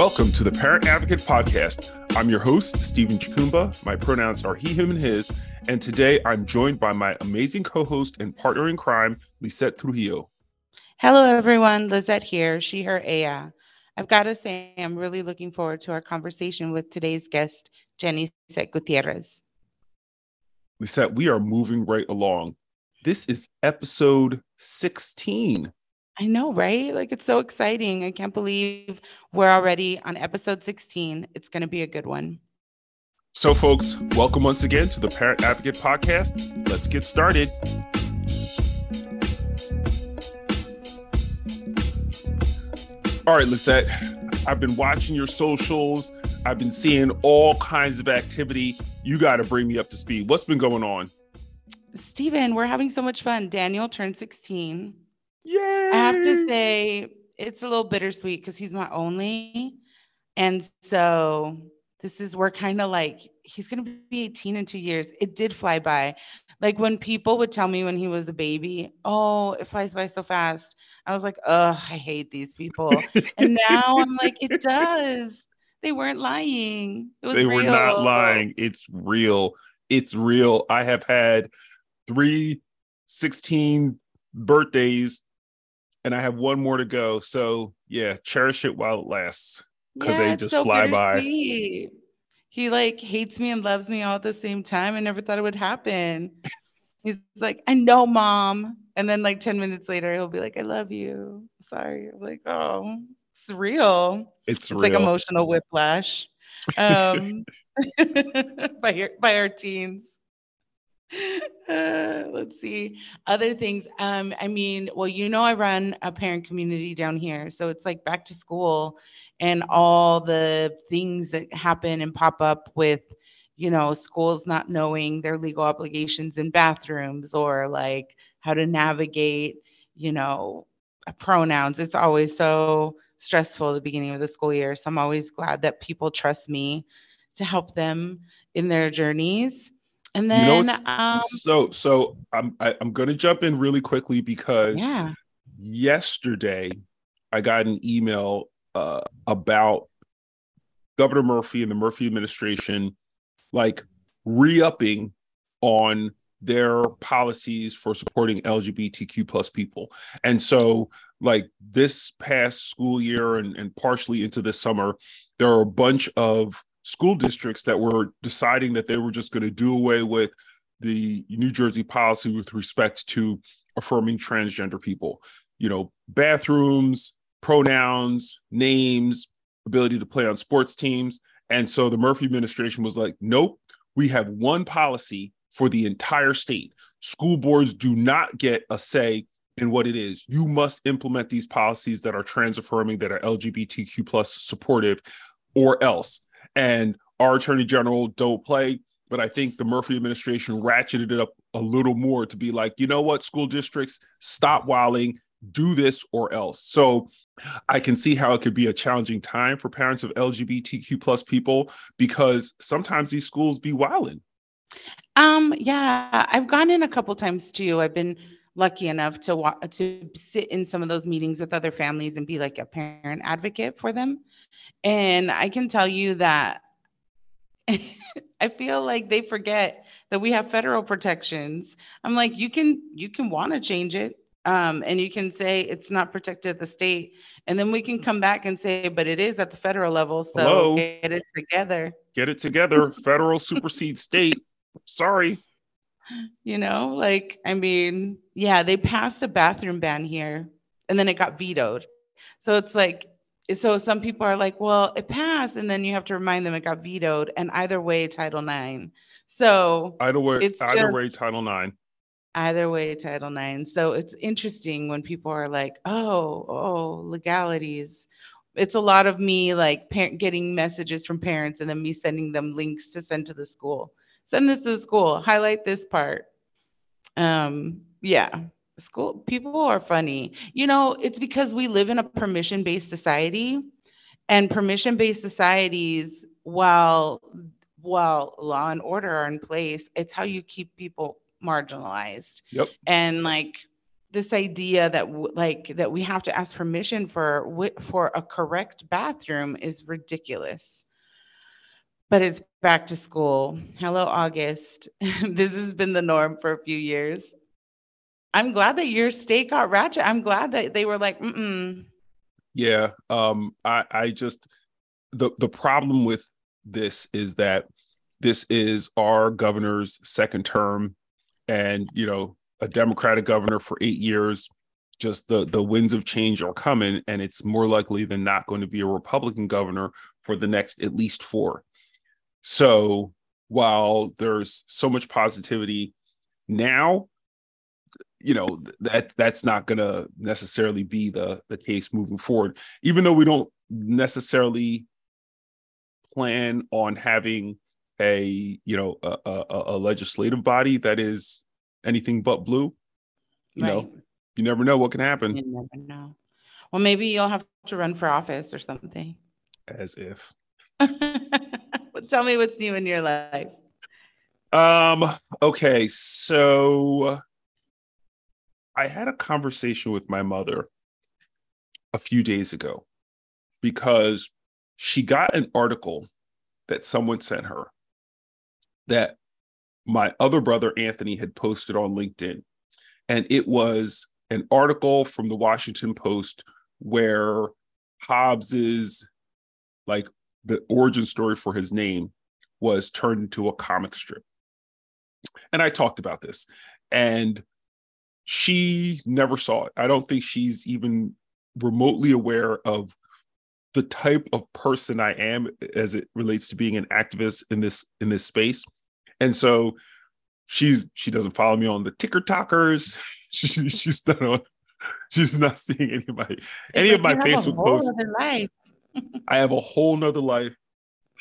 Welcome to the Parent Advocate Podcast. I'm your host, Stephen Chukumba. My pronouns are he, him, and his. And today I'm joined by my amazing co host and partner in crime, Lizette Trujillo. Hello, everyone. Lizette here, she, her, ella. I've got to say, I'm really looking forward to our conversation with today's guest, Jenny Set Gutierrez. Lizette, we are moving right along. This is episode 16. I know, right? Like it's so exciting. I can't believe we're already on episode 16. It's going to be a good one. So, folks, welcome once again to the Parent Advocate Podcast. Let's get started. All right, Lizette, I've been watching your socials. I've been seeing all kinds of activity. You got to bring me up to speed. What's been going on? Stephen, we're having so much fun. Daniel turned 16. Yay! I have to say, it's a little bittersweet because he's my only. And so this is, we're kind of like, he's going to be 18 in two years. It did fly by. Like when people would tell me when he was a baby, oh, it flies by so fast. I was like, oh, I hate these people. and now I'm like, it does. They weren't lying. It was they real. were not lying. It's real. It's real. I have had three 16 birthdays and I have one more to go. So yeah, cherish it while it lasts because Yeah, they just so fly by. He like hates me and loves me all at the same time. I never thought it would happen. He's like, I know, mom. And then like 10 minutes later, he'll be like, I love you. Sorry. I'm like, oh, it's real. It's, It's real. like emotional whiplash. Um by your by our teens. Uh, let's see other things um i mean well you know i run a parent community down here so it's like back to school and all the things that happen and pop up with you know schools not knowing their legal obligations in bathrooms or like how to navigate you know uh, pronouns. It's always so stressful at the beginning of the school year so i'm always glad that people trust me to help them in their journeys and then, You know, um so so I'm I, I'm gonna jump in really quickly because yeah yesterday I got an email uh, about Governor Murphy and the Murphy administration like re-upping on their policies for supporting LGBTQ plus people. And so like this past school year and, and partially into this summer, there are a bunch of school districts that were deciding that they were just going to do away with the New Jersey policy with respect to affirming transgender people. You know, bathrooms, pronouns, names, ability to play on sports teams. And so the Murphy administration was like, nope, we have one policy for the entire state. School boards do not get a say in what it is. You must implement these policies that are trans affirming, that are LGBTQ plus supportive, or else. And our attorney general don't play, but I think the Murphy administration ratcheted it up a little more to be like, you know what, school districts, stop wilding, do this or else. So I can see how it could be a challenging time for parents of LGBTQ plus people because sometimes these schools be wilding. Um, yeah, I've gone in a couple times too. I've been lucky enough to wa- to sit in some of those meetings with other families and be like a parent advocate for them. And I can tell you that I feel like they forget that we have federal protections. I'm like, you can you can want to change it. Um, and you can say it's not protected at the state, and then we can come back and say, but it is at the federal level. So Hello? get it together. Get it together. Federal supersedes state. Sorry. You know, like, I mean, yeah, they passed a bathroom ban here and then it got vetoed. So it's like, so some people are like, well, it passed. And then you have to remind them it got vetoed. And either way, Title IX. So Either way, It's either way, Title IX. either way, Title IX. So it's interesting when people are like, oh, oh, legalities. It's a lot of me like parent getting messages from parents and then me sending them links to send to the school. Send this to the school, highlight this part. Um, yeah, school people are funny. You know, it's because we live in a permission-based society and permission-based societies, while while law and order are in place, it's how you keep people marginalized. Yep. and like this idea that like that we have to ask permission for for a correct bathroom is ridiculous. But it's back to school. Hello august. This has been the norm for a few years i'm glad that your state got ratchet i'm glad that they were like mm yeah um i i just the the problem with this is that this is our governor's second term and you know a Democratic governor for eight years. Just the the winds of change are coming, and it's more likely than not going to be a Republican governor for the next at least four. So while there's so much positivity now, you know that that's not going to necessarily be the the case moving forward. Even though we don't necessarily plan on having a you know a, a, a legislative body that is anything but blue, you right. know, you never know what can happen. You never know. Well, maybe you'll have to run for office or something. As if. Tell me what's new in your life. Um, okay, so I had a conversation with my mother a few days ago because she got an article that someone sent her that my other brother Anthony had posted on LinkedIn. And it was an article from the Washington Post where Hobbes's like the origin story for his name was turned into a comic strip. And I talked about this and she never saw it. I don't think she's even remotely aware of the type of person I am as it relates to being an activist in this in this space. And so she's she doesn't follow me on the ticker talkers. she, she's not on. She's not seeing any of my any of my Facebook posts. I have a whole nother life.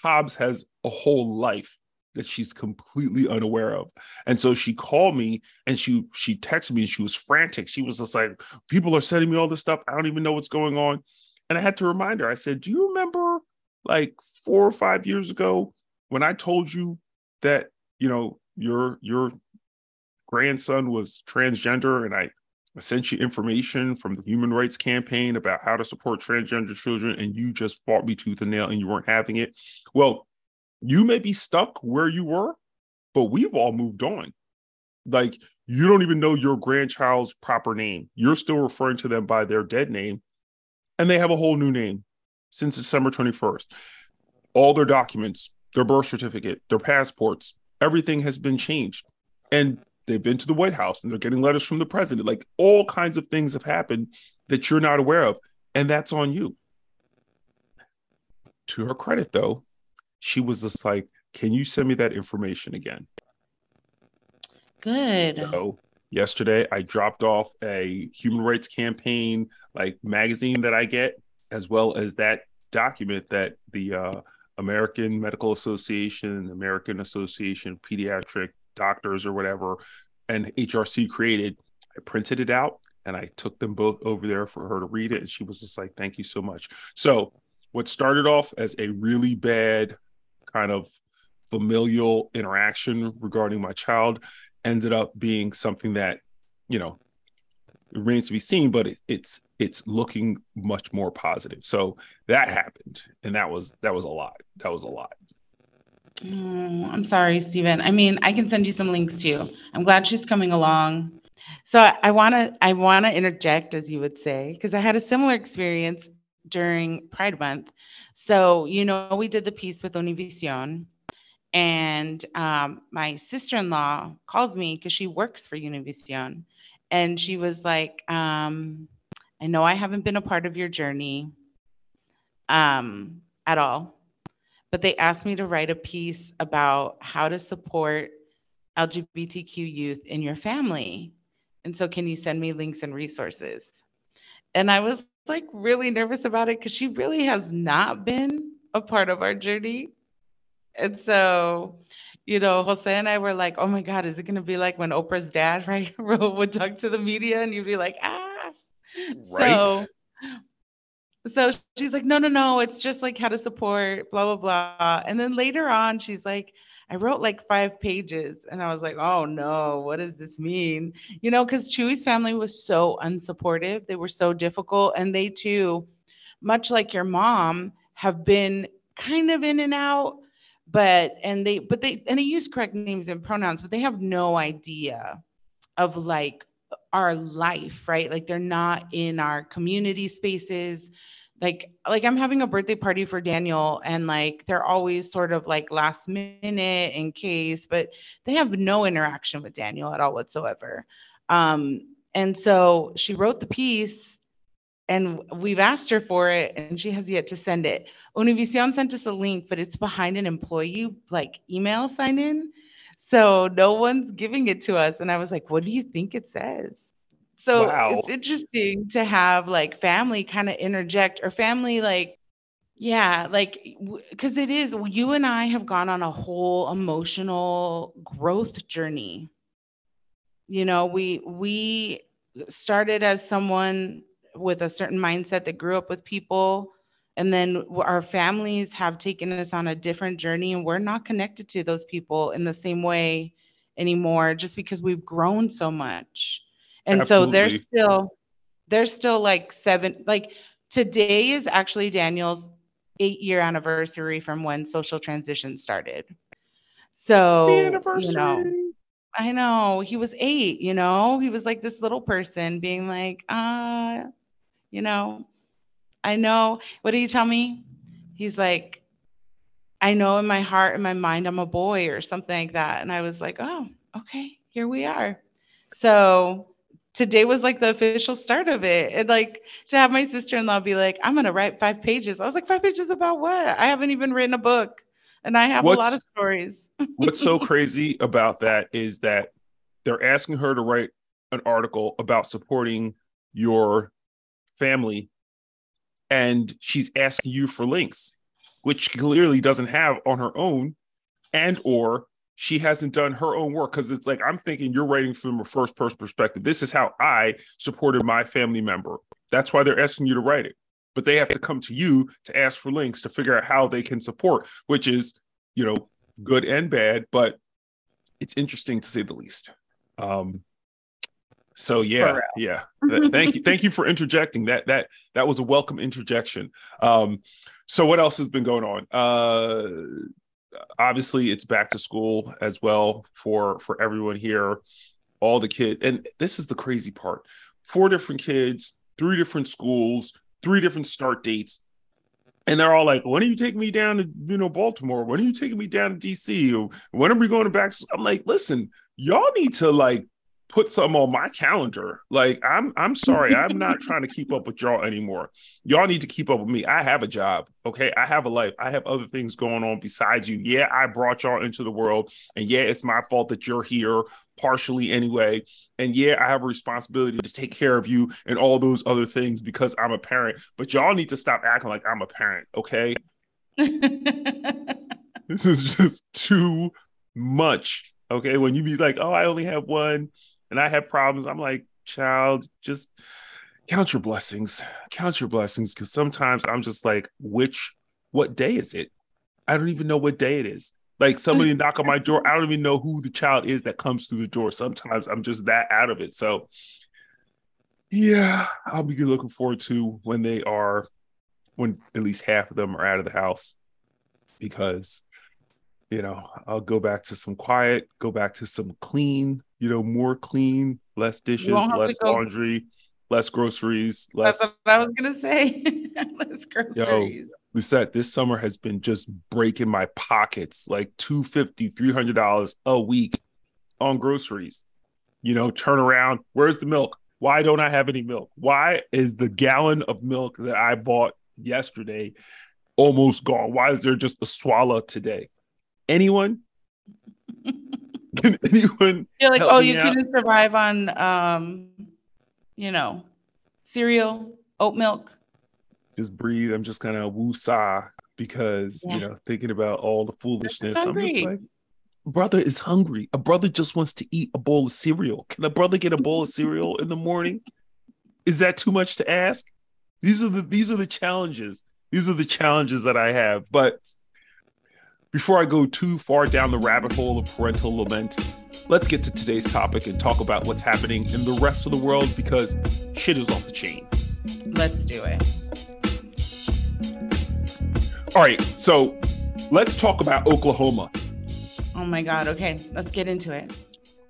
Hobbes has a whole life that she's completely unaware of. And so she called me and she she texted me and she was frantic. She was just like, people are sending me all this stuff. I don't even know what's going on. And I had to remind her, I said, Do you remember like four or five years ago when I told you that you know, your your grandson was transgender and I sent you information from the Human Rights Campaign about how to support transgender children, and you just fought me tooth and nail and you weren't having it. Well, you may be stuck where you were, but we've all moved on. Like, you don't even know your grandchild's proper name. You're still referring to them by their dead name, and they have a whole new name since December 21st. All their documents, their birth certificate, their passports, everything has been changed. And they've been to the White House and they're getting letters from the president. Like all kinds of things have happened that you're not aware of. And that's on you. To her credit, though, she was just like, Can you send me that information again? Good. So yesterday I dropped off a human rights campaign like magazine that I get, as well as that document that the uh, American Medical Association, American Association of Pediatric Doctors, or whatever, and HRC created. I printed it out and I took them both over there for her to read it. And she was just like, thank you so much. So, what started off as a really bad kind of familial interaction regarding my child ended up being something that, you know, remains to be seen, but it, it's it's looking much more positive. So that happened, and that was that was a lot. That was a lot. Mm, I'm sorry, Stephen. I mean, I can send you some links too. I'm glad she's coming along. So I want to I want to interject, as you would say, because I had a similar experience during Pride Month. So you know, we did the piece with Univision, and um, my sister-in-law calls me because she works for Univision, and she was like, um, I know I haven't been a part of your journey um, at all, but they asked me to write a piece about how to support LGBTQ youth in your family. And so, can you send me links and resources? And I was like really nervous about it because she really has not been a part of our journey. And so you know, Jose and I were like, oh my God, is it going to be like when Oprah's dad, right, would talk to the media and you'd be like, ah. Right. So, so she's like, no, no, no, it's just like how to support, blah, blah, blah. And then later on, she's like, I wrote like five pages and I was like, oh no, what does this mean? You know, because Chewy's family was so unsupportive. They were so difficult. And they too, much like your mom, have been kind of in and out, but and they but they and they use correct names and pronouns, but they have no idea of like our life, right? Like they're not in our community spaces like like i'm having a birthday party for daniel and like they're always sort of like last minute in case but they have no interaction with daniel at all whatsoever. Um and so she wrote the piece and we've asked her for it and she has yet to send it. Univision sent us a link but it's behind an employee like email sign in so no one's giving it to us. And i was like what do you think it says so wow. it's interesting to have like family kind of interject or family like yeah, like because it is you and I have gone on a whole emotional growth journey. You know, we we started as someone with a certain mindset that grew up with people and then our families have taken us on a different journey and we're not connected to those people in the same way anymore just because we've grown so much and Absolutely. so they're still they're still like seven like today is actually Daniel's 8 year anniversary from when social transition started. So, you know, I know he was 8, you know, he was like this little person being like, uh, you know, I know. What do you tell me? He's like, I know in my heart, in my mind, I'm a boy or something like that. And I was like, oh, okay, here we are. So today was like the official start of it. And like to have my sister-in-law be like, I'm gonna write five pages. I was like, five pages about what? I haven't even written a book. And I have what's, a lot of stories. what's so crazy about that is that they're asking her to write an article about supporting your family. And she's asking you for links, which clearly doesn't have on her own, and or she hasn't done her own work because it's like I'm thinking you're writing from a first person perspective. This is how I supported my family member. That's why they're asking you to write it. But they have to come to you to ask for links to figure out how they can support, which is, you know, good and bad, but it's interesting to say the least. Um, so yeah, yeah. thank you, thank you for interjecting. That that that was a welcome interjection. Um, so what else has been going on? Uh, obviously it's back to school as well for for everyone here. All the kids and this is the crazy part. Four different kids three different schools three different start dates. And they're all like when are you taking me down to you know baltimore? When are you taking me down to dc when are we going to back i'm like listen y'all need to like put some on my calendar. Like I'm I'm sorry, I'm not trying to keep up with y'all anymore. Y'all need to keep up with me. I have a job, okay? I have a life. I have other things going on besides you. Yeah, I brought y'all into the world and yeah, it's my fault that you're here partially anyway. And yeah, I have a responsibility to take care of you and all those other things because I'm a parent. But y'all need to stop acting like I'm a parent, okay? this is just too much. Okay, when you be like, "Oh, I only have one," and I have problems, I'm like, child, just count your blessings. Count your blessings. Cause sometimes I'm just like, which what day is it? I don't even know what day it is. Like somebody knock on my door. I don't even know who the child is that comes through the door. Sometimes I'm just that out of it. So yeah, I'll be looking forward to when they are when at least half of them are out of the house because you know, I'll go back to some quiet, go back to some clean, you know, more clean, less dishes, less laundry, less groceries, less. That's what I was gonna say. less groceries. Yo, Lizette, this summer has been just breaking my pockets like 250 $300 a week on groceries. You know, turn around. Where's the milk? Why don't I have any milk? Why is the gallon of milk that I bought yesterday almost gone? Why is there just a swallow today? Anyone? Can anyone? You're like, oh, you couldn't survive on, um, you know, cereal, oat milk. Just breathe. I'm just kind of woosah because yeah. you know thinking about all the foolishness. I'm just like, brother is hungry. A brother just wants to eat a bowl of cereal. Can a brother get a bowl of cereal in the morning? Is that too much to ask? These are the these are the challenges. These are the challenges that I have. But Before I go too far down the rabbit hole of parental lament, let's get to today's topic and talk about what's happening in the rest of the world because shit is off the chain. Let's do it. All right, so let's talk about Oklahoma. Oh my God. Okay, let's get into it.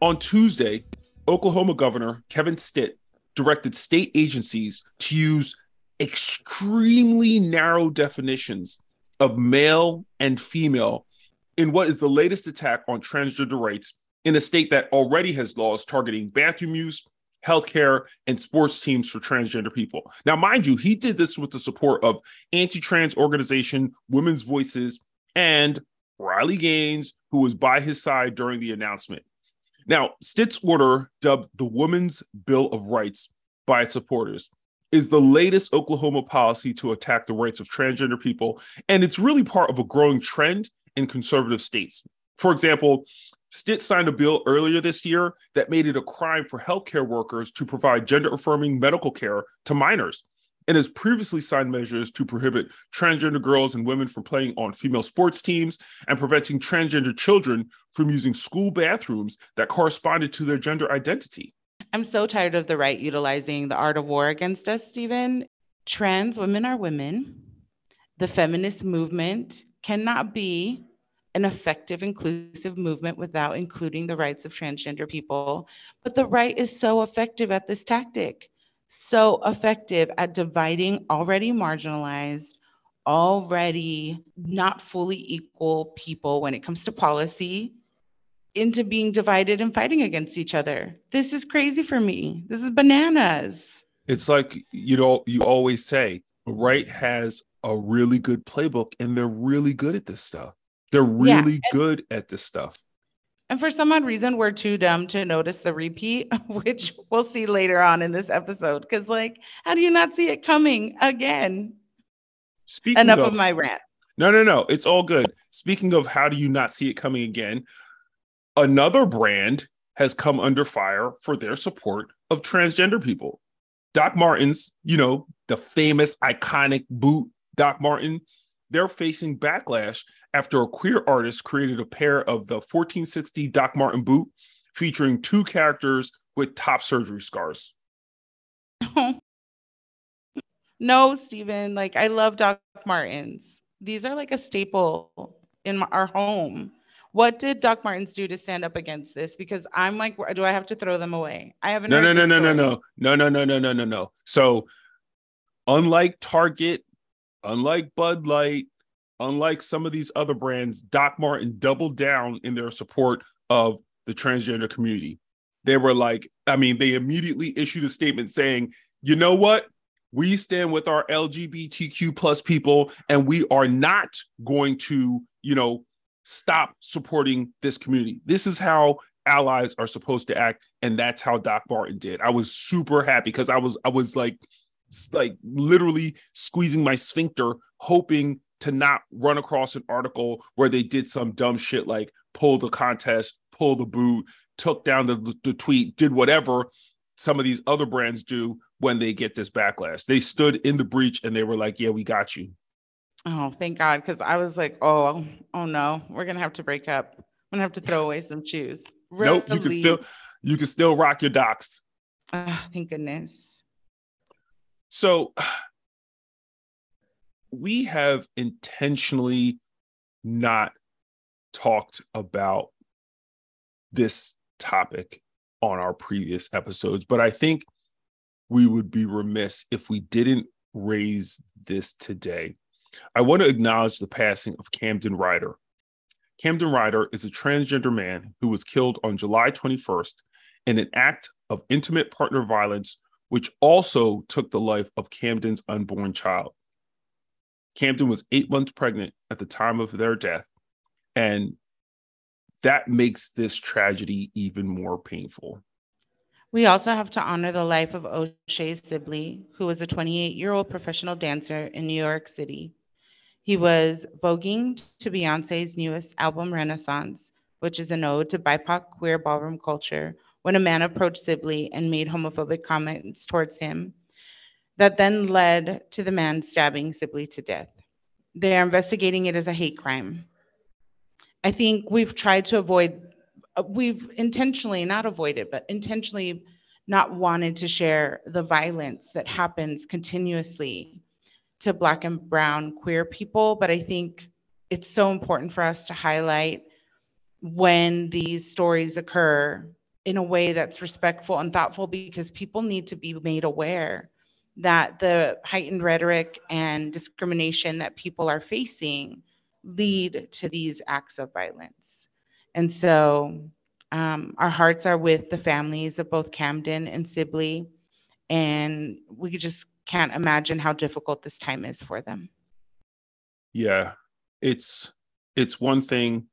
On Tuesday, Oklahoma Governor Kevin Stitt directed state agencies to use extremely narrow definitions of male and female in what is the latest attack on transgender rights in a state that already has laws targeting bathroom use, healthcare, and sports teams for transgender people. Now, mind you, he did this with the support of anti-trans organization Women's Voices and Riley Gaines, who was by his side during the announcement. Now, Stitt's order, dubbed the Women's Bill of Rights by its supporters, is the latest Oklahoma policy to attack the rights of transgender people. And it's really part of a growing trend in conservative states. For example, Stitt signed a bill earlier this year that made it a crime for healthcare workers to provide gender affirming medical care to minors and has previously signed measures to prohibit transgender girls and women from playing on female sports teams and preventing transgender children from using school bathrooms that corresponded to their gender identity. I'm so tired of the right utilizing the art of war against us, Stephen. Trans women are women. The feminist movement cannot be an effective, inclusive movement without including the rights of transgender people. But the right is so effective at this tactic, so effective at dividing already marginalized, already not fully equal people when it comes to policy into being divided and fighting against each other. This is crazy for me. This is bananas. It's like, you know, you always say, right has a really good playbook and they're really good at this stuff. They're really yeah. good at this stuff. And for some odd reason, we're too dumb to notice the repeat, which we'll see later on in this episode. Because, like, how do you not see it coming again? Speaking Enough of, of my rant. No, no, no. It's all good. Speaking of how do you not see it coming again, another brand has come under fire for their support of transgender people. Doc Martens, you know, the famous iconic boot Doc Marten, they're facing backlash after a queer artist created a pair of the 1460 Doc Marten boot featuring two characters with top surgery scars. no, Stephen, like I love Doc Martens. These are like a staple in our home. What did Doc Martens do to stand up against this? Because I'm like, do I have to throw them away? I haven't. No, no, no, no, no, no, no, no, no, no, no, no, no. So, unlike Target, unlike Bud Light, unlike some of these other brands, Doc Marten doubled down in their support of the transgender community. They were like, I mean, they immediately issued a statement saying, you know what? We stand with our LGBTQ plus people, and we are not going to, you know, stop supporting this community. This is how allies are supposed to act and that's how Doc Marten did. I was super happy because I was I was like like literally squeezing my sphincter hoping to not run across an article where they did some dumb shit like pull the contest, pull the boot, took down the, the tweet, did whatever some of these other brands do when they get this backlash. They stood in the breach and they were like, "Yeah, we got you." Oh, thank God. Because I was like, oh, oh no, we're gonna have to break up. I'm gonna have to throw away some shoes. Really? Nope, you can still you can still rock your docs. Oh, thank goodness. So we have intentionally not talked about this topic on our previous episodes, but I think we would be remiss if we didn't raise this today. I want to acknowledge the passing of Camden Ryder. Camden Ryder is a transgender man who was killed on July 21st in an act of intimate partner violence, which also took the life of Camden's unborn child. Camden was eight months pregnant at the time of their death, and that makes this tragedy even more painful. We also have to honor the life of O'Shea Sibley, who was a 28 year old professional dancer in New York City. He was voguing to Beyonce's newest album, Renaissance, which is an ode to BIPOC queer ballroom culture, when a man approached Sibley and made homophobic comments towards him that then led to the man stabbing Sibley to death. They are investigating it as a hate crime. I think we've tried to avoid, uh, we've intentionally not avoided, but intentionally not wanted to share the violence that happens continuously to Black and Brown queer people. But I think it's so important for us to highlight when these stories occur in a way that's respectful and thoughtful because people need to be made aware that the heightened rhetoric and discrimination that people are facing lead to these acts of violence. And so um, our hearts are with the families of both Camden and Sibley, and we could just can't imagine how difficult this time is for them. Yeah, it's it's one thing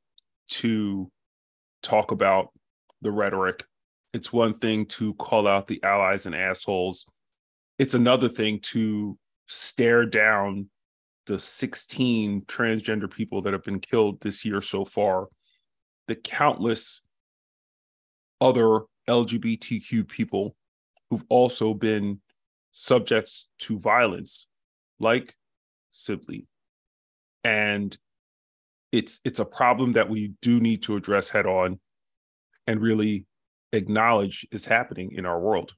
to talk about the rhetoric. It's one thing to call out the allies and assholes. It's another thing to stare down the 16 transgender people that have been killed this year so far, the countless other LGBTQ people who've also been subjects to violence, like Sibley. And it's it's a problem that we do need to address head on and really acknowledge is happening in our world.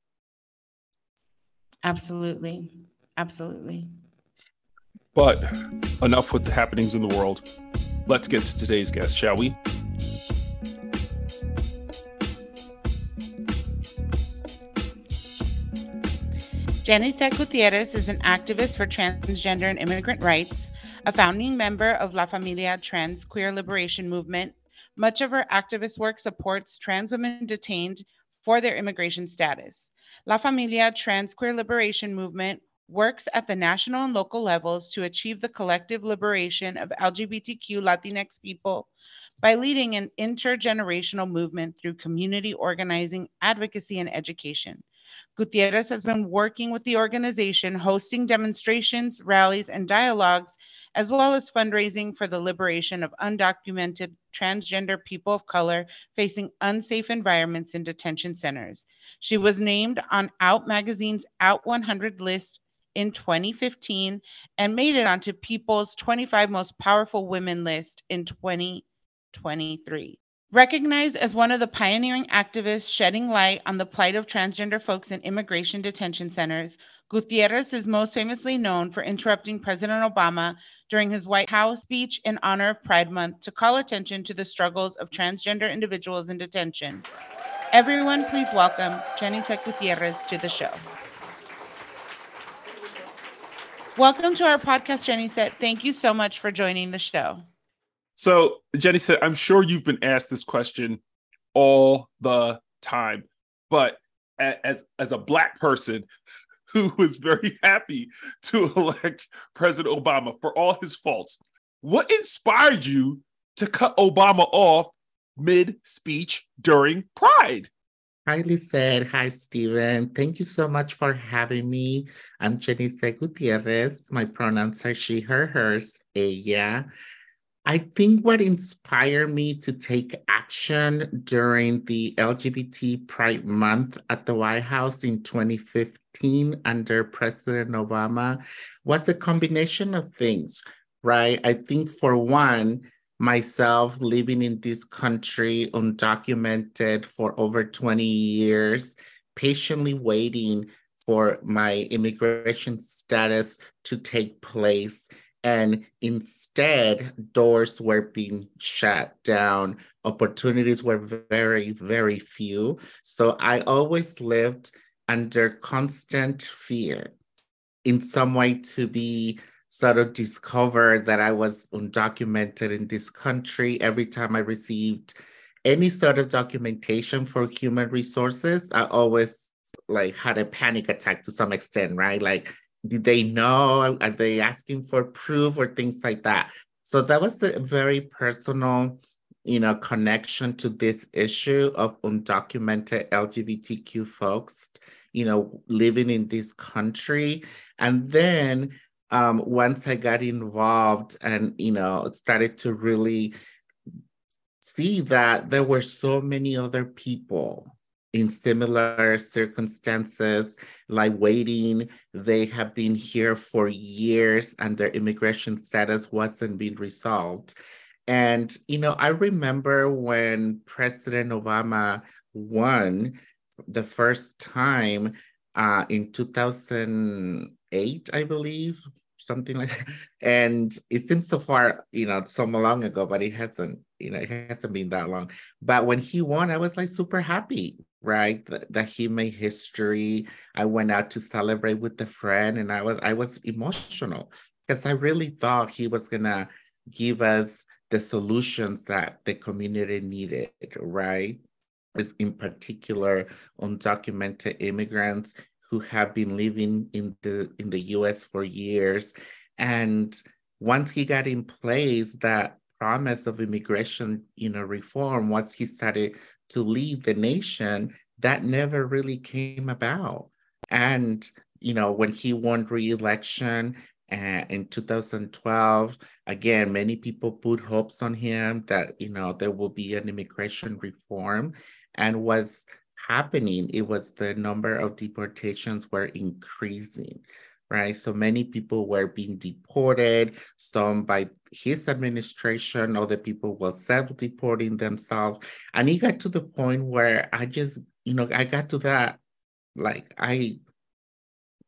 Absolutely. Absolutely. But enough with the happenings in the world. Let's get to today's guest, shall we? Jennicet Gutierrez is an activist for transgender and immigrant rights, a founding member of La Familia Trans Queer Liberation Movement. Much of her activist work supports trans women detained for their immigration status. La Familia Trans Queer Liberation Movement works at the national and local levels to achieve the collective liberation of LGBTQ Latinx people by leading an intergenerational movement through community organizing, advocacy, and education. Gutierrez has been working with the organization, hosting demonstrations, rallies, and dialogues, as well as fundraising for the liberation of undocumented transgender people of color facing unsafe environments in detention centers. She was named on Out Magazine's Out 100 list in 2015 and made it onto People's 25 Most Powerful Women list in 2023. Recognized as one of the pioneering activists shedding light on the plight of transgender folks in immigration detention centers, Gutierrez is most famously known for interrupting President Obama during his White House speech in honor of Pride Month to call attention to the struggles of transgender individuals in detention. Everyone, please welcome Jenny Gutierrez to the show. Welcome to our podcast, Jennicet. Thank you so much for joining the show. So, Jennicet, I'm sure you've been asked this question all the time, but as as a black person who was very happy to elect President Obama for all his faults, what inspired you to cut Obama off mid speech during Pride? Hi, Lizette. Hi, Stephen. Thank you so much for having me. I'm Jennicet Gutierrez. My pronouns are she, her, hers, ella. I think what inspired me to take action during the LGBT Pride Month at the White House in 2015 under President Obama was a combination of things, right? I think for one, myself living in this country undocumented for over 20 years, patiently waiting for my immigration status to take place and instead, doors were being shut down. Opportunities were very, very few. So I always lived under constant fear in some way to be sort of discovered that I was undocumented in this country. Every time I received any sort of documentation for human resources, I always like had a panic attack to some extent, right? Like did they know? Are they asking for proof or things like that? So that was a very personal, you know, connection to this issue of undocumented LGBTQ folks, you know, living in this country. And then um, once I got involved and, you know, started to really see that there were so many other people in similar circumstances, like waiting. They have been here for years and their immigration status wasn't being resolved. And, you know, I remember when President Obama won the first time uh, in 2008, I believe, something like that. And it seems so far, you know, so long ago, but it hasn't, you know, it hasn't been that long. But when he won, I was like super happy, right? That, that he made history. I went out to celebrate with a friend and I was I was emotional because I really thought he was gonna give us the solutions that the community needed, right? In particular, undocumented immigrants who have been living in the in the US for years. And once he got in place, that promise of immigration, you know, reform, once he started to lead the nation, that never really came about. And, you know, when he won re-election uh, in 2012, again, many people put hopes on him that, you know, there will be an immigration reform. And what's happening, it was the number of deportations were increasing, right? So many people were being deported, some by his administration, other people were self-deporting themselves. And it got to the point where I just, you know, I got to that, like I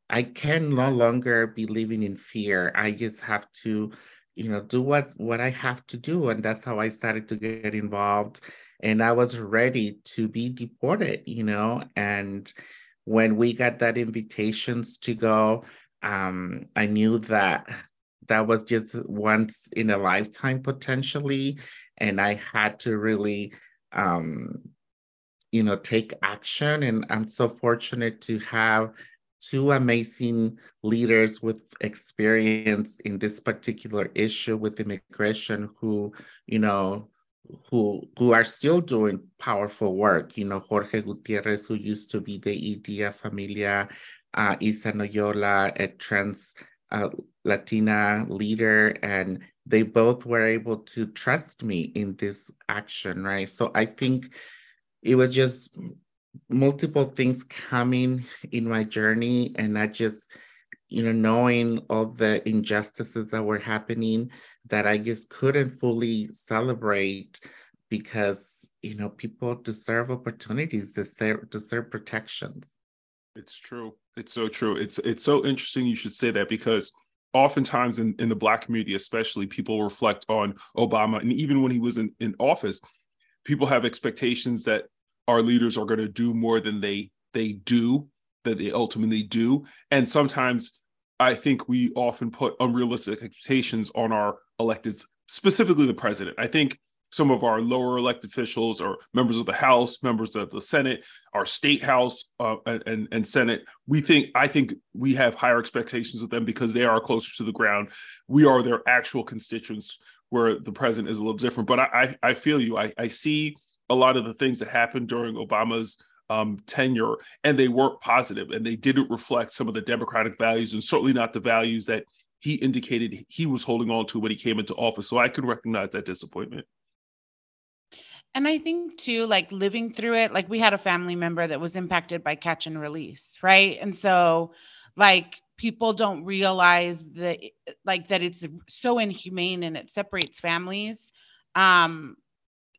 I can no longer be living in fear. I just have to, you know, do what what I have to do, and that's how I started to get involved. And I was ready to be deported, you know. And when we got that invitations to go, um, I knew that that was just once in a lifetime potentially, and I had to really, um, you know, take action. And I'm so fortunate to have two amazing leaders with experience in this particular issue with immigration who, you know, who who are still doing powerful work. You know, Jorge Gutierrez, who used to be the Idea Familia, uh, Isa Noyola, a trans uh, Latina leader, and they both were able to trust me in this action, right? So I think it was just multiple things coming in my journey and I just you know knowing all the injustices that were happening that i just couldn't fully celebrate because you know people deserve opportunities deserve deserve protections it's true it's so true. It's it's so interesting you should say that because oftentimes in, in the black community especially people reflect on obama. And even when he was in, in office people have expectations that our leaders are going to do more than they they do that they ultimately do. And sometimes i think we often put unrealistic expectations on our electeds specifically the president. I think some of our lower elected officials or members of the house members of the senate our state house uh, and, and senate we think i think we have higher expectations of them because they are closer to the ground we are their actual constituents where the president is a little different but i i, I feel you I, I see a lot of the things that happened during Obama's um, tenure, and they weren't positive, and they didn't reflect some of the democratic values, and certainly not the values that he indicated he was holding on to when he came into office. So I can recognize that disappointment. And I think too, like living through it, like we had a family member that was impacted by catch and release, right? And so, like, people don't realize that, like, that it's so inhumane and it separates families. Um,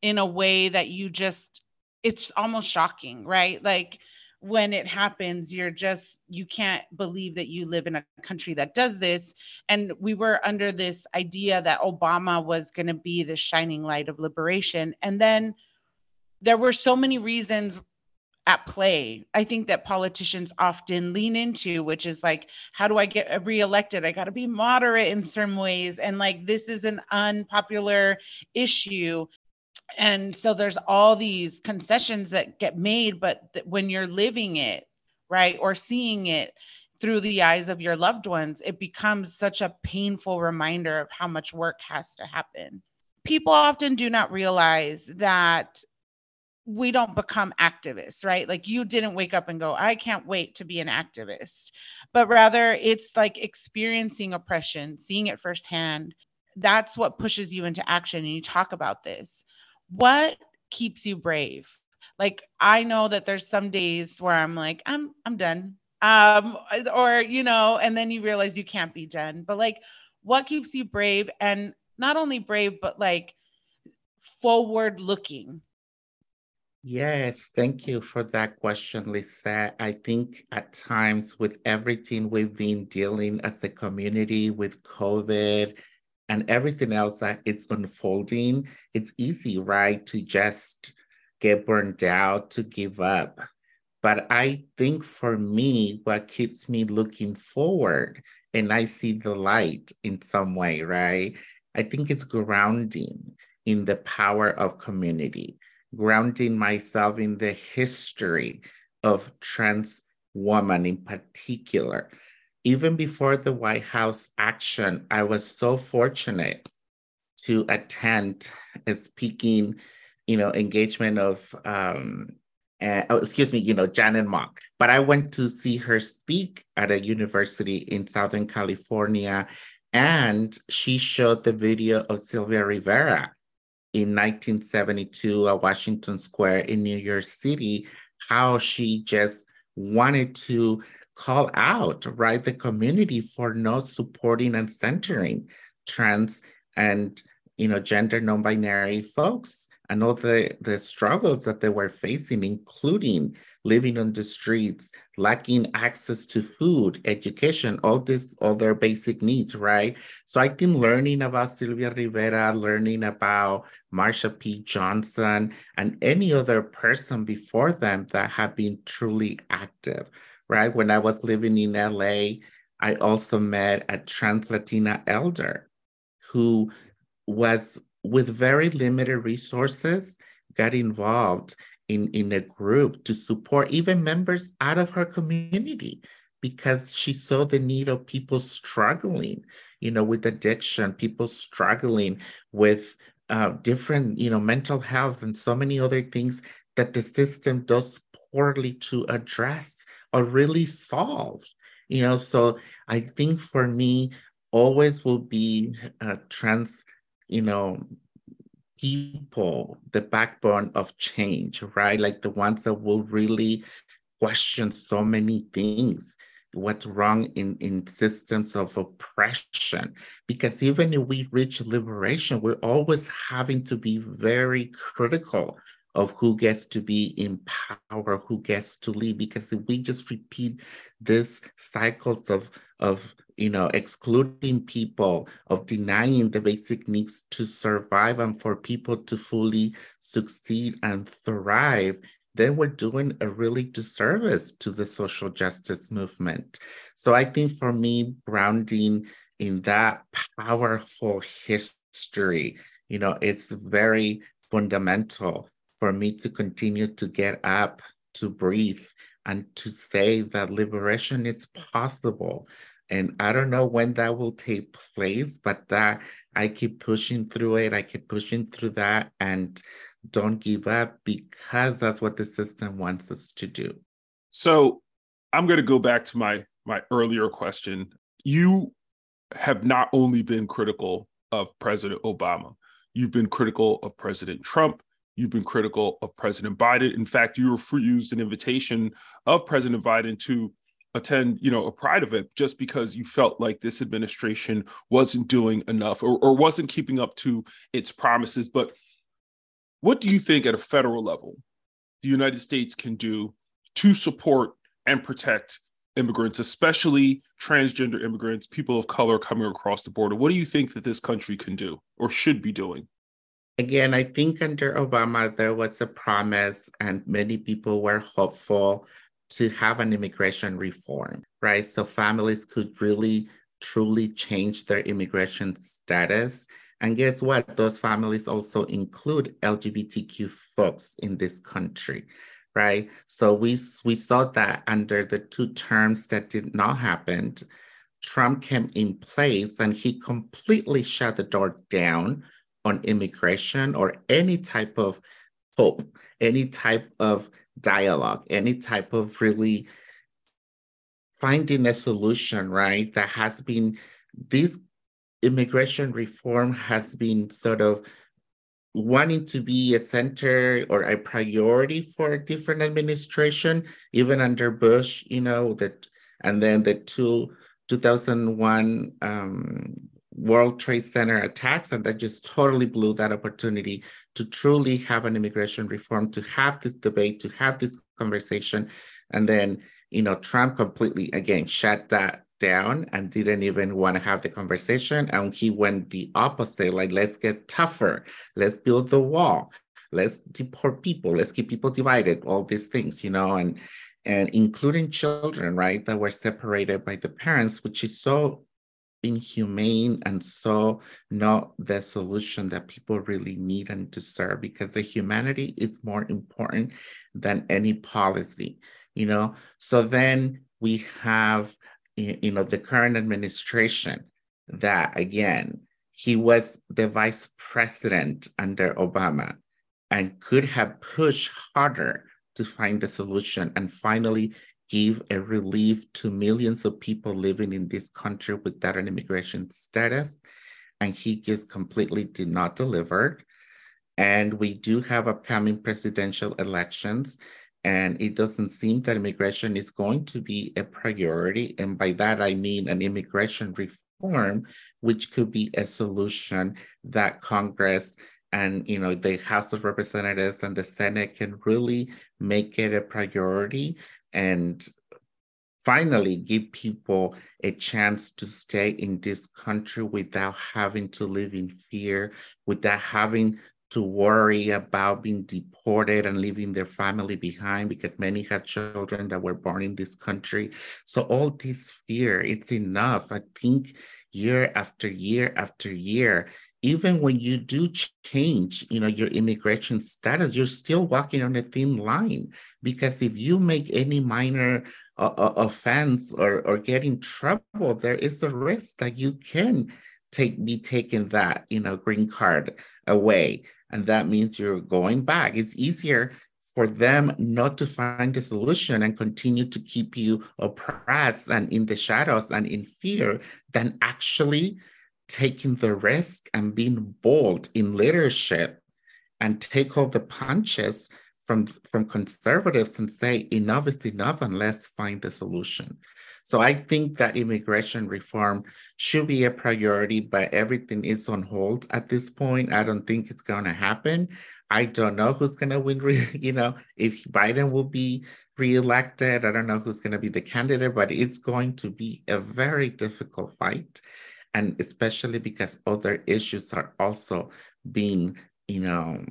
in a way that you just it's almost shocking right like when it happens you're just you can't believe that you live in a country that does this. And we were under this idea that obama was going to be the shining light of liberation. And then there were so many reasons at play. I think that politicians often lean into which is like how do i get reelected? I got to be moderate in some ways. And like this is an unpopular issue and so there's all these concessions that get made but th- when you're living it right or seeing it through the eyes of your loved ones it becomes such a painful reminder of how much work has to happen. People often do not realize that we don't become activists right? Like you didn't wake up and go i can't wait to be an activist. But rather it's like experiencing oppression seeing it firsthand. That's what pushes you into action and you talk about this what keeps you brave? Like I know that there's some days where I'm like, I'm I'm done. Um, or you know, and then you realize you can't be done. But like what keeps you brave and not only brave, but like forward looking? Yes, thank you for that question, Lisa. I think at times with everything we've been dealing as a community with COVID and everything else that it's unfolding, it's easy, right, to just get burned out, to give up. But I think for me, what keeps me looking forward and I see the light in some way, right? I think it's grounding in the power of community grounding myself in the history of trans women in particular. Even before the White House action, I was so fortunate to attend a speaking, you know, engagement of, um, uh, oh, excuse me, you know, Janet Mock. But I went to see her speak at a university in Southern California, and she showed the video of Sylvia Rivera in 1972 at Washington Square in New York City, how she just wanted to call out, right, the community for not supporting and centering trans and, you know, gender non-binary folks and all the, the struggles that they were facing, including living on the streets, lacking access to food, education, all these other basic needs, right? So I think learning about Sylvia Rivera, learning about Marsha P. Johnson, and any other person before them that have been truly active, right? When I was living in LA, I also met a trans Latina elder who was with very limited resources, got involved in, in a group to support even members out of her community because she saw the need of people struggling, you know, with addiction, people struggling with uh, different, you know, mental health and so many other things that the system does poorly to address or really solve. You know, so I think for me, always will be uh, trans, you know, people the backbone of change, right? Like the ones that will really question so many things what's wrong in, in systems of oppression. Because even if we reach liberation, we're always having to be very critical of who gets to be in power, who gets to lead. Because if we just repeat this cycles of, of you know, excluding people, of denying the basic needs to survive and for people to fully succeed and thrive, then we're doing a really disservice to the social justice movement. So I think for me, grounding in that powerful history, you know, it's very fundamental for me to continue to get up, to breathe, and to say that liberation is possible and I don't know when that will take place, but that I keep pushing through it. I keep pushing through that and don't give up because that's what the system wants us to do. So I'm going to go back to my my earlier question. You have not only been critical of President Obama, you've been critical of President Trump. You've been critical of President Biden. In fact, you refused an invitation of President Biden to attend you know a pride event just because you felt like this administration wasn't doing enough or, or wasn't keeping up to its promises. But what do you think at a federal level the united states can do to support and protect immigrants especially transgender immigrants people of color coming across the border? What do you think that this country can do or should be doing again i think under obama there was a promise and many people were hopeful to have an immigration reform, right? So families could really truly change their immigration status. And guess what? Those families also include LGBTQ folks in this country, right? So we, we saw that under the two terms that did not happen, Trump came in place and he completely shut the door down on immigration or any type of hope, any type of dialogue, any type of really finding a solution, right? That has been this immigration reform has been sort of wanting to be a center or a priority for a different administration, even under Bush, you know, that and then the two 2001 um, World Trade Center attacks, and that just totally blew that opportunity to truly have an immigration reform, to have this debate, to have this conversation. And then, you know, Trump completely, again, shut that down and didn't even want to have the conversation. And he went the opposite like, let's get tougher, let's build the wall, let's deport people, let's keep people divided, all these things, you know, and and including children, right, that were separated by the parents, which is so inhumane and so not the solution that people really need and deserve because the humanity is more important than any policy you know? So then we have you know the current administration that again he was the vice president under obama and could have pushed harder to find the solution and finally give a relief to millions of people living in this country without an immigration status. And he just completely did not deliver. And we do have upcoming presidential elections. And it doesn't seem that immigration is going to be a priority. And by that, I mean an immigration reform, which could be a solution that Congress and you know the house of representatives and the senate can really make it a priority and finally give people a chance to stay in this country without having to live in fear, without having to worry about being deported and leaving their family behind because many have children that were born in this country. So all this fear, it's enough. I think year after year after year, even when you do change you know your immigration status you're still walking on a thin line. Because if you make any minor uh, uh, offense or or get in trouble there is a risk that you can take be taken that you know green card away. And that means you're going back. It's easier for them not to find a solution and continue to keep you oppressed and in the shadows and in fear than actually taking the risk and being bold in leadership and take all the punches from, from conservatives and say enough is enough and let's find the solution. So I think that immigration reform should be a priority, but everything is on hold at this point. I don't think it's going to happen. I don't know who's going to win, you know, if Biden will be reelected. I don't know who's going to be the candidate, but it's going to be a very difficult fight and especially because other issues are also being you know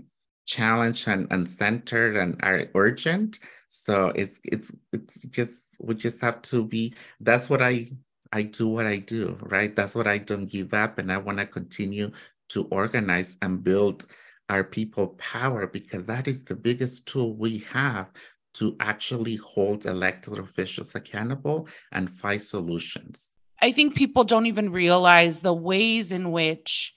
challenged and, and centered and are urgent. So it's it's it's just we just have to be that's what i i do what i do right? That's what i don't give up and i want to continue to organize and build our people power because that is the biggest tool we have to actually hold elected officials accountable and find solutions I think people don't even realize the ways in which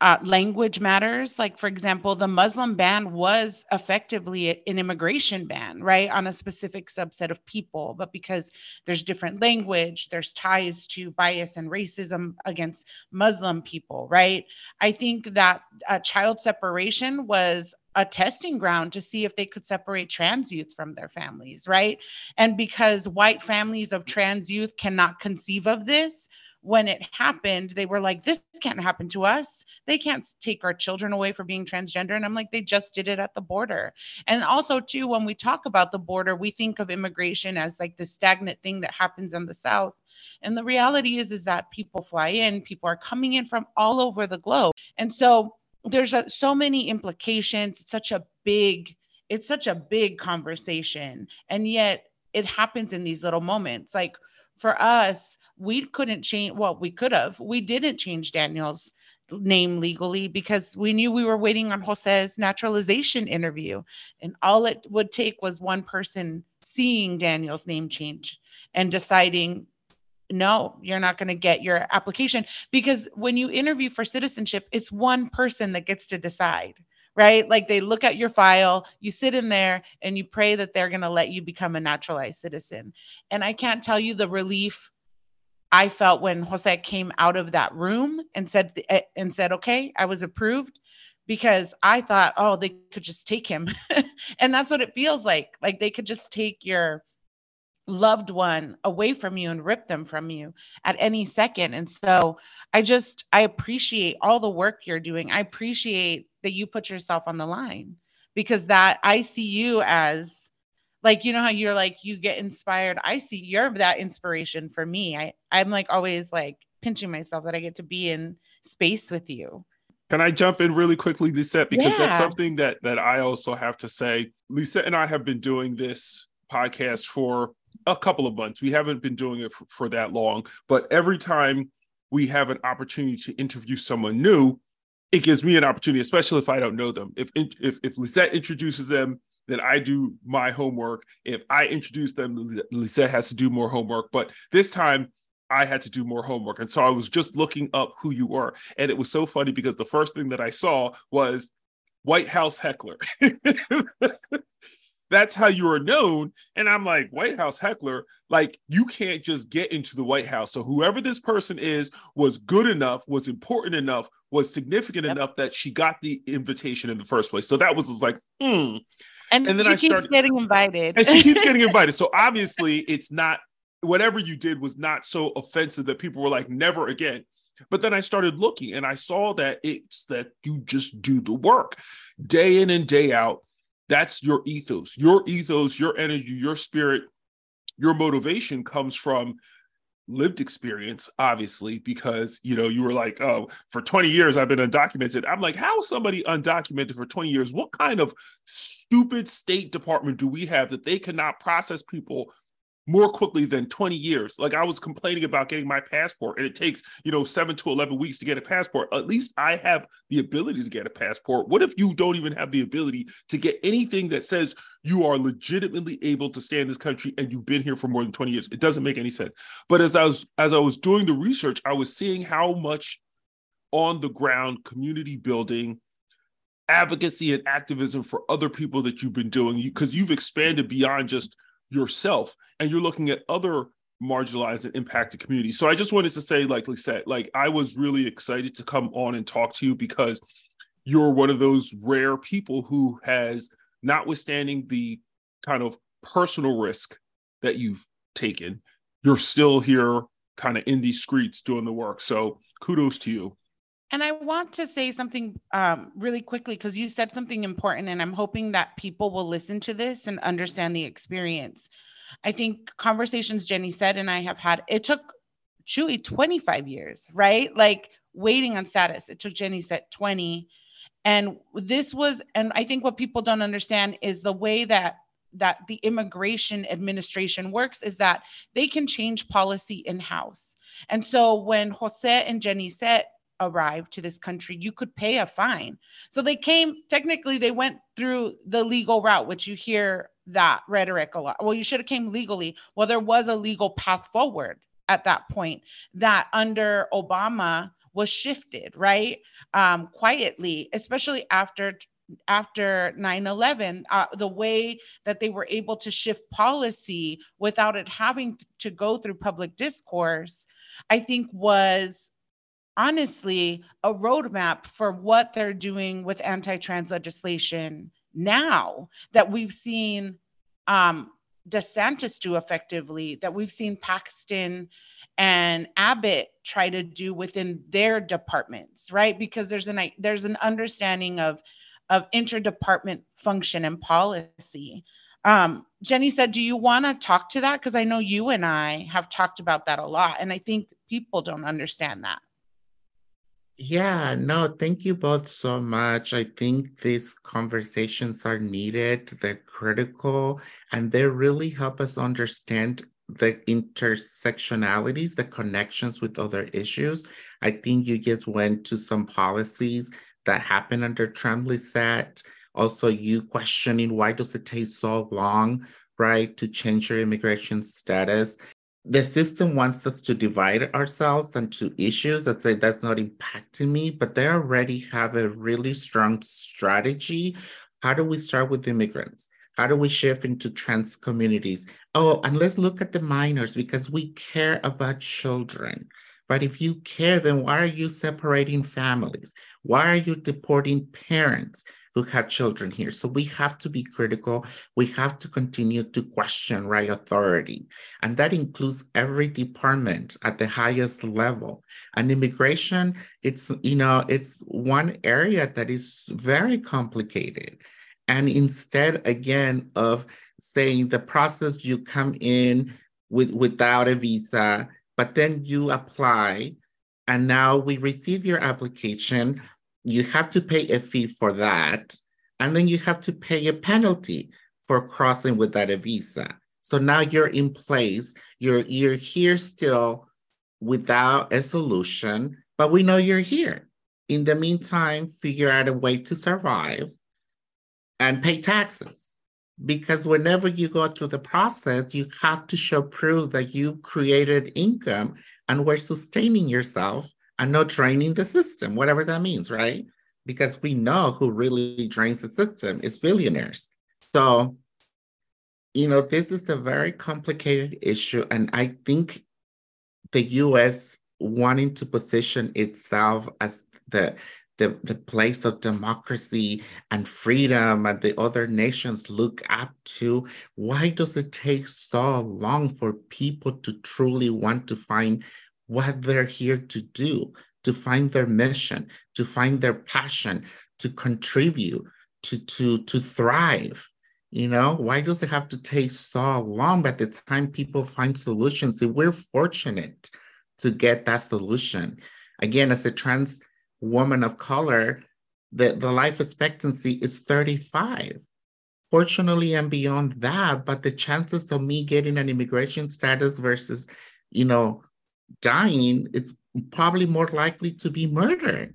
uh, language matters. Like, for example, the Muslim ban was effectively an immigration ban, right, on a specific subset of people. But because there's different language, there's ties to bias and racism against Muslim people, right? I think that uh, child separation was a testing ground to see if they could separate trans youth from their families, right? And because white families of trans youth cannot conceive of this, when it happened, they were like, this can't happen to us. They can't take our children away for being transgender. And I'm like, they just did it at the border. And also, too, when we talk about the border, we think of immigration as like the stagnant thing that happens in the South. And the reality is, is that people fly in, people are coming in from all over the globe. And so there's a, so many implications. It's such a big, it's such a big conversation. And yet it happens in these little moments. Like for us, we couldn't change, well, we could have. We didn't change Daniel's name legally because we knew we were waiting on Jose's naturalization interview. And all it would take was one person seeing Daniel's name change and deciding no, you're not going to get your application because when you interview for citizenship, it's one person that gets to decide, right? Like they look at your file, you sit in there and you pray that they're going to let you become a naturalized citizen. And I can't tell you the relief I felt when Jose came out of that room and said eh, and said, "Okay, I was approved." Because I thought, oh, they could just take him. and that's what it feels like. Like they could just take your loved one away from you and rip them from you at any second. And so I just, I appreciate all the work you're doing. I appreciate that you put yourself on the line because that I see you as like you know how you're like you get inspired i see you're that inspiration for me i i'm like always like pinching myself that i get to be in space with you can I jump in really quickly, Lizette? Because yeah. that's something that that I also have to say. Lizette and I have been doing this podcast for a couple of months. We haven't been doing it for, for that long, but every time we have an opportunity to interview someone new, it gives me an opportunity, especially if I don't know them. If if if Lizette introduces them, then I do my homework. If I introduce them, Lizette has to do more homework. But this time I had to do more homework. And so I was just looking up who you were. And it was so funny because the first thing that I saw was White House heckler. That's how you are known. And I'm like, White House heckler, like you can't just get into the White House. So whoever this person is was good enough, was important enough, was significant yep. enough that she got the invitation in the first place. So that was like, hmm. And, and then I started getting invited. And she keeps getting invited. So obviously it's not whatever you did was not so offensive that people were like, never again. But then I started looking and I saw that it's that you just do the work day in and day out. That's your ethos, your ethos, your energy, your spirit, your motivation comes from lived experience, obviously, because you know you were like, oh, for 20 years I've been undocumented. I'm like, how is somebody undocumented for 20 years? What kind of stupid State Department do we have that they cannot process people more quickly than 20 years. Like I was complaining about getting my passport and it takes, you know, 7 to 11 weeks to get a passport. At least I have the ability to get a passport. What if you don't even have the ability to get anything that says you are legitimately able to stay in this country and you've been here for more than 20 years? It doesn't make any sense. But as I was as I was doing the research, I was seeing how much on the ground community building advocacy and activism for other people that you've been doing because you, you've expanded beyond just yourself and you're looking at other marginalized and impacted communities. So I just wanted to say, like said, like I was really excited to come on and talk to you because you're one of those rare people who has, notwithstanding the kind of personal risk that you've taken, you're still here kind of in these streets doing the work. So kudos to you. And I want to say something um, really quickly because you said something important, and I'm hoping that people will listen to this and understand the experience. I think conversations Jennicet and I have had, it took Chewy 25 years, right? Like waiting on status. It took Jennicet 20. And this was, and I think what people don't understand is the way that that the immigration administration works is that they can change policy in house. And so when Jose and Jennicet arrived to this country, you could pay a fine. So they came, technically, they went through the legal route, which you hear that rhetoric a lot. Well, you should have came legally. Well, there was a legal path forward at that point that under Obama was shifted, right? Um, quietly, especially after after 9-11 uh, the way that they were able to shift policy without it having to go through public discourse i think was honestly a roadmap for what they're doing with anti-trans legislation now that we've seen um, DeSantis do effectively, that we've seen Paxton and Abbott try to do within their departments, right? Because there's an there's an understanding of of interdepartment function and policy. Um, Jennicet, "Do you want to talk to that? Because I know you and I have talked about that a lot, and I think people don't understand that." Yeah, no, thank you both so much. I think these conversations are needed, they're critical, and they really help us understand the intersectionalities, the connections with other issues. I think you just went to some policies that happened under Trump Lizette. Also, you questioning why does it take so long, right, to change your immigration status? The system wants us to divide ourselves into issues that say that's not impacting me, but they already have a really strong strategy. How do we start with immigrants? How do we shift into trans communities? Oh, and let's look at the minors because we care about children. But if you care, then why are you separating families? Why are you deporting parents? Who had children here. So we have to be critical. We have to continue to question right authority. And that includes every department at the highest level. And immigration, it's, you know, it's one area that is very complicated. And instead, again, of saying the process you come in with without a visa, but then you apply and now we receive your application you have to pay a fee for that. And then you have to pay a penalty for crossing without a visa. So now you're in place, you're, you're here still without a solution, but we know you're here. In the meantime, figure out a way to survive and pay taxes. Because whenever you go through the process, you have to show proof that you created income and were sustaining yourself and not draining the system, whatever that means, right? Because we know who really drains the system is billionaires. So, you know, this is a very complicated issue. And I think the US wanting to position itself as the the, the place of democracy and freedom and the other nations look up to. Why does it take so long for people to truly want to find what they're here to do, to find their mission, to find their passion, to contribute, to to to thrive. You know, why does it have to take so long by the time people find solutions? If we're fortunate to get that solution. Again, as a trans woman of color, the, the life expectancy is 35. Fortunately, and beyond that, but the chances of me getting an immigration status versus, you know, dying, it's probably more likely to be murdered.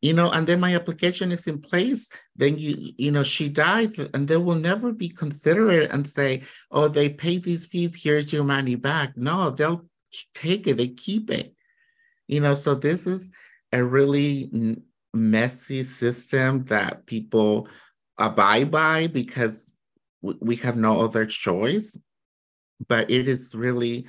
You know, and then my application is in place, then you, you know, she died, and they will never be considerate and say, oh, they pay these fees, here's your money back. No, they'll take it, they keep it. You know, so this is a really messy system that people abide by because we have no other choice. But it is really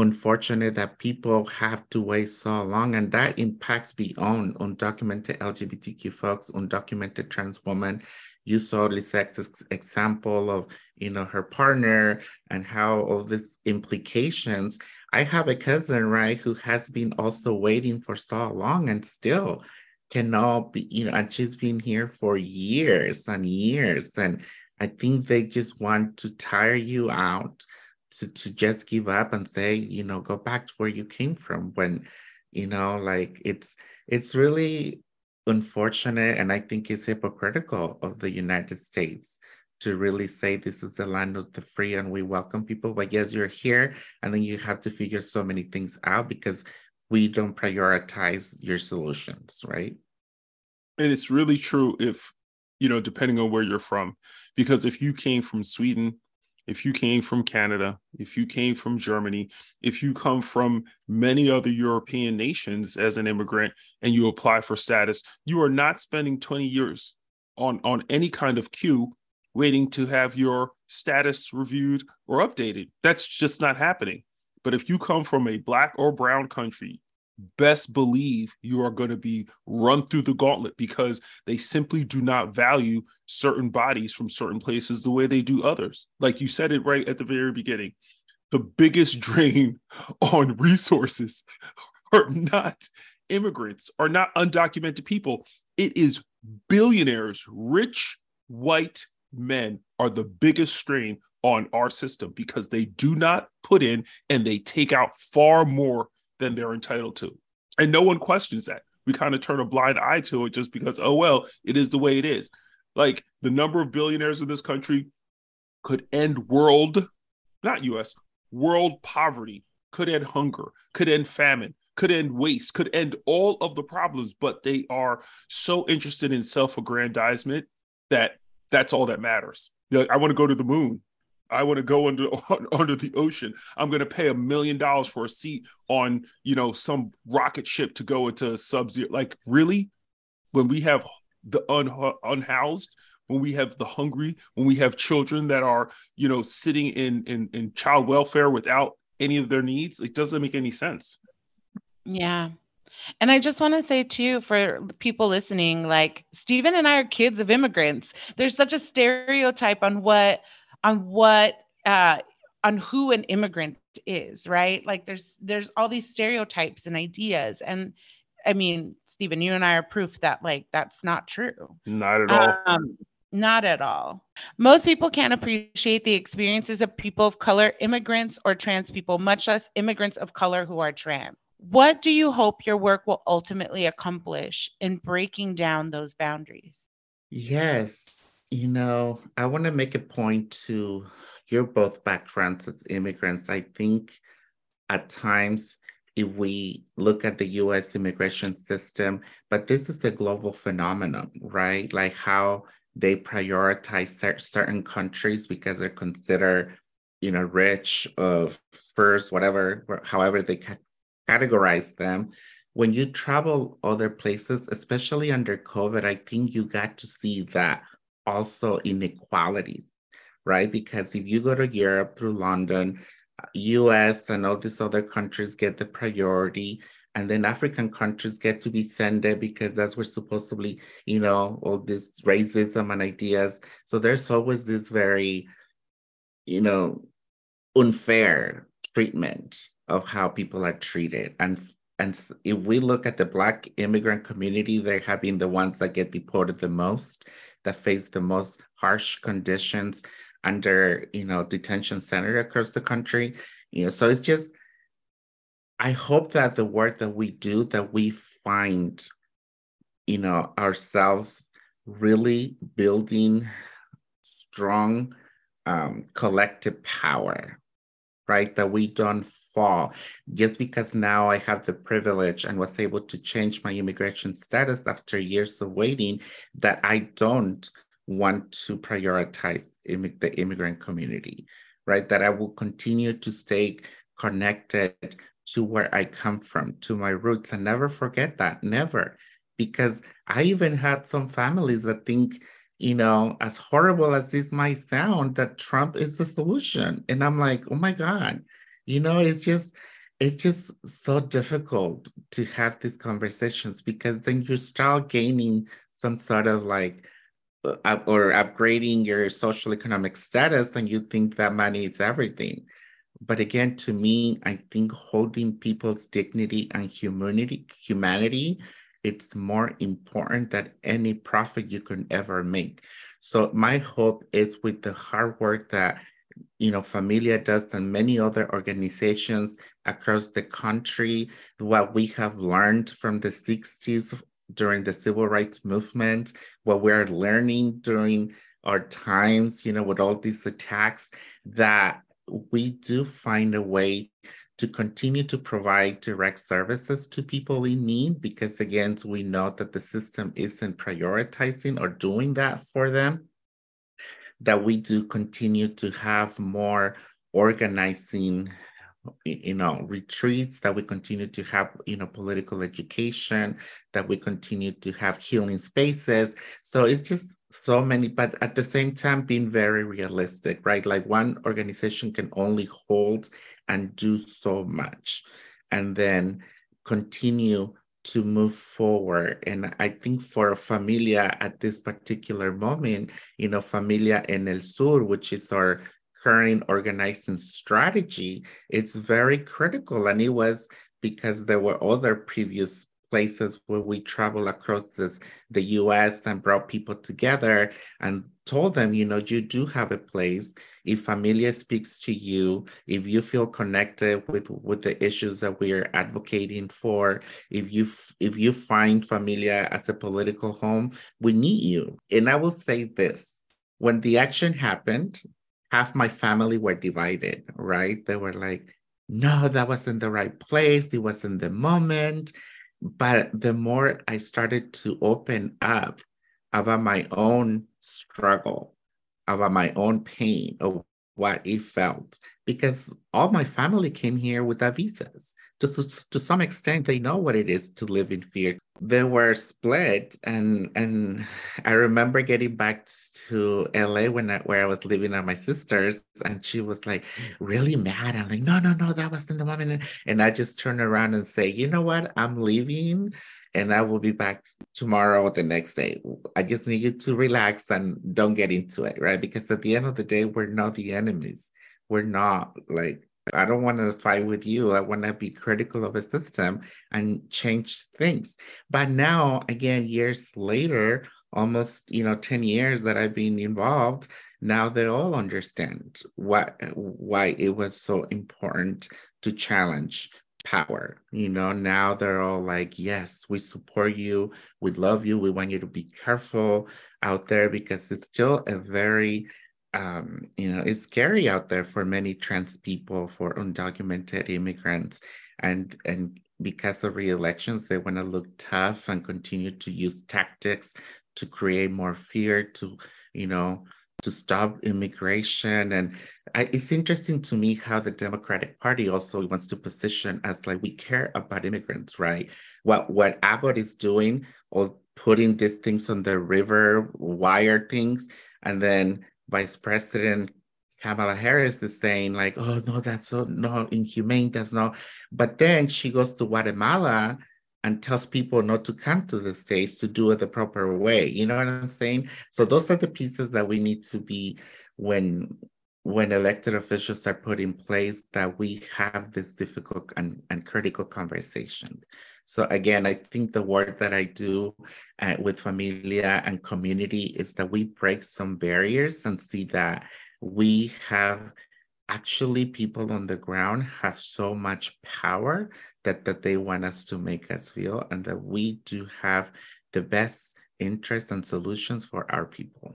unfortunate that people have to wait so long and that impacts beyond undocumented LGBTQ folks, undocumented trans women. You saw Lizette's example of, you know, her partner and how all these implications. I have a cousin, right, who has been also waiting for so long and still cannot be, you know, and she's been here for years and years. And I think they just want to tire you out to to just give up and say you know go back to where you came from when you know like it's it's really unfortunate and i think it's hypocritical of the united states to really say this is the land of the free and we welcome people. But yes you're here and then you have to figure so many things out because we don't prioritize your solutions right? And it's really true if you know depending on where you're from because if you came from sweden if you came from Canada, if you came from Germany, if you come from many other European nations as an immigrant and you apply for status, you are not spending 20 years on, on any kind of queue waiting to have your status reviewed or updated. That's just not happening. But if you come from a black or brown country, best believe you are going to be run through the gauntlet because they simply do not value certain bodies from certain places the way they do others. Like you said it right at the very beginning. The biggest drain on resources are not immigrants, are not undocumented people. It is billionaires, rich white men are the biggest strain on our system because they do not put in and they take out far more than they're entitled to. And no one questions that. We kind of turn a blind eye to it just because, oh, well, it is the way it is. Like the number of billionaires in this country could end world, not US, world poverty, could end hunger, could end famine, could end waste, could end all of the problems, but they are so interested in self aggrandizement that that's all that matters. I want to go to the moon. I want to go under under the ocean. I'm going to pay a million dollars for a seat on, you know, some rocket ship to go into sub zero. Like, really? When we have the un- unhoused, when we have the hungry, when we have children that are, you know, sitting in in in child welfare without any of their needs, it doesn't make any sense. Yeah. And I just want to say too, for people listening, like Stephen and I are kids of immigrants. There's such a stereotype on what on what uh, on who an immigrant is, right? Like there's there's all these stereotypes and ideas. And I mean, Stephen, you and I are proof that like that's not true. Not at all. Um, not at all. Most people can't appreciate the experiences of people of color, immigrants, or trans people, much less immigrants of color who are trans. What do you hope your work will ultimately accomplish in breaking down those boundaries? Yes. You know, I want to make a point to you're both backgrounds as immigrants. I think at times, if we look at the US immigration system, but this is a global phenomenon, right? Like how they prioritize certain countries because they're considered, you know, rich of first, whatever, however they categorize them. When you travel other places, especially under COVID, I think you got to see that also inequalities, right? Because if you go to Europe through London, US and all these other countries get the priority and then African countries get to be sent there because that's where supposedly, you know, all this racism and ideas. So there's always this very, you know, unfair treatment of how people are treated. And and if we look at the Black immigrant community, they have been the ones that get deported the most, that face the most harsh conditions under, you know, detention center across the country. You know, so it's just, I hope that the work that we do, that we find, you know, ourselves really building strong um, collective power right? That we don't fall. Just because now I have the privilege and was able to change my immigration status after years of waiting, that I don't want to prioritize the immigrant community, right? That I will continue to stay connected to where I come from, to my roots, and never forget that, never. Because I even had some families that think, you know, as horrible as this might sound, that Trump is the solution. And I'm like, oh my God, you know, it's just, it's just so difficult to have these conversations because then you start gaining some sort of like, uh, or upgrading your social economic status and you think that money is everything. But again, to me, I think holding people's dignity and humanity, humanity it's more important than any profit you can ever make. So my hope is with the hard work that you know Familia does and many other organizations across the country, what we have learned from the 60s during the civil rights movement, what we're learning during our times, you know, with all these attacks, that we do find a way to continue to provide direct services to people in need because again we know that the system isn't prioritizing or doing that for them that we do continue to have more organizing you know retreats that we continue to have you know political education that we continue to have healing spaces. So it's just so many but at the same time being very realistic right? Like one organization can only hold and do so much and then continue to move forward. And I think for Familia at this particular moment, you know, Familia en el Sur, which is our current organizing strategy, it's very critical. And it was because there were other previous places where we travel across this, the US and brought people together and told them, you know, you do have a place. If Familia speaks to you, if you feel connected with, with the issues that we're advocating for, if you if you find Familia as a political home, we need you. And I will say this, when the action happened, half my family were divided, right? They were like, no, that wasn't the right place. It wasn't the moment. But the more I started to open up about my own struggle, about my own pain, of what it felt, because all my family came here without visas. To, to some extent, they know what it is to live in fear. They were split and and i remember getting back to la when I, where i was living at my sister's and she was like really mad. I'm like no no no that wasn't the moment. And i just turn around and say you know what? I'm leaving and i will be back tomorrow or the next day. I just need you to relax and don't get into it right? Because at the end of the day we're not the enemies. We're not like I don't want to fight with you. I want to be critical of a system and change things. But now, again, years later, almost you know 10 years that I've been involved, now they all understand what why it was so important to challenge power. You know, now they're all like, yes, we support you, we love you, we want you to be careful out there because it's still a very um, you know, it's scary out there for many trans people, for undocumented immigrants, and and because of re-elections, they want to look tough and continue to use tactics to create more fear, to you know, to stop immigration. And I, it's interesting to me how the Democratic Party also wants to position as like we care about immigrants, right? What what Abbott is doing, or putting these things on the river wire things, and then Vice President Kamala Harris is saying like, oh no, that's so no inhumane, that's not. But then she goes to Guatemala and tells people not to come to the states to do it the proper way. You know what I'm saying? So those are the pieces that we need to be when when elected officials are put in place that we have this difficult and, and critical conversations. So again, I think the work that I do uh, with Familia and community is that we break some barriers and see that we have actually people on the ground have so much power that, that they want us to make us feel and that we do have the best interests and solutions for our people.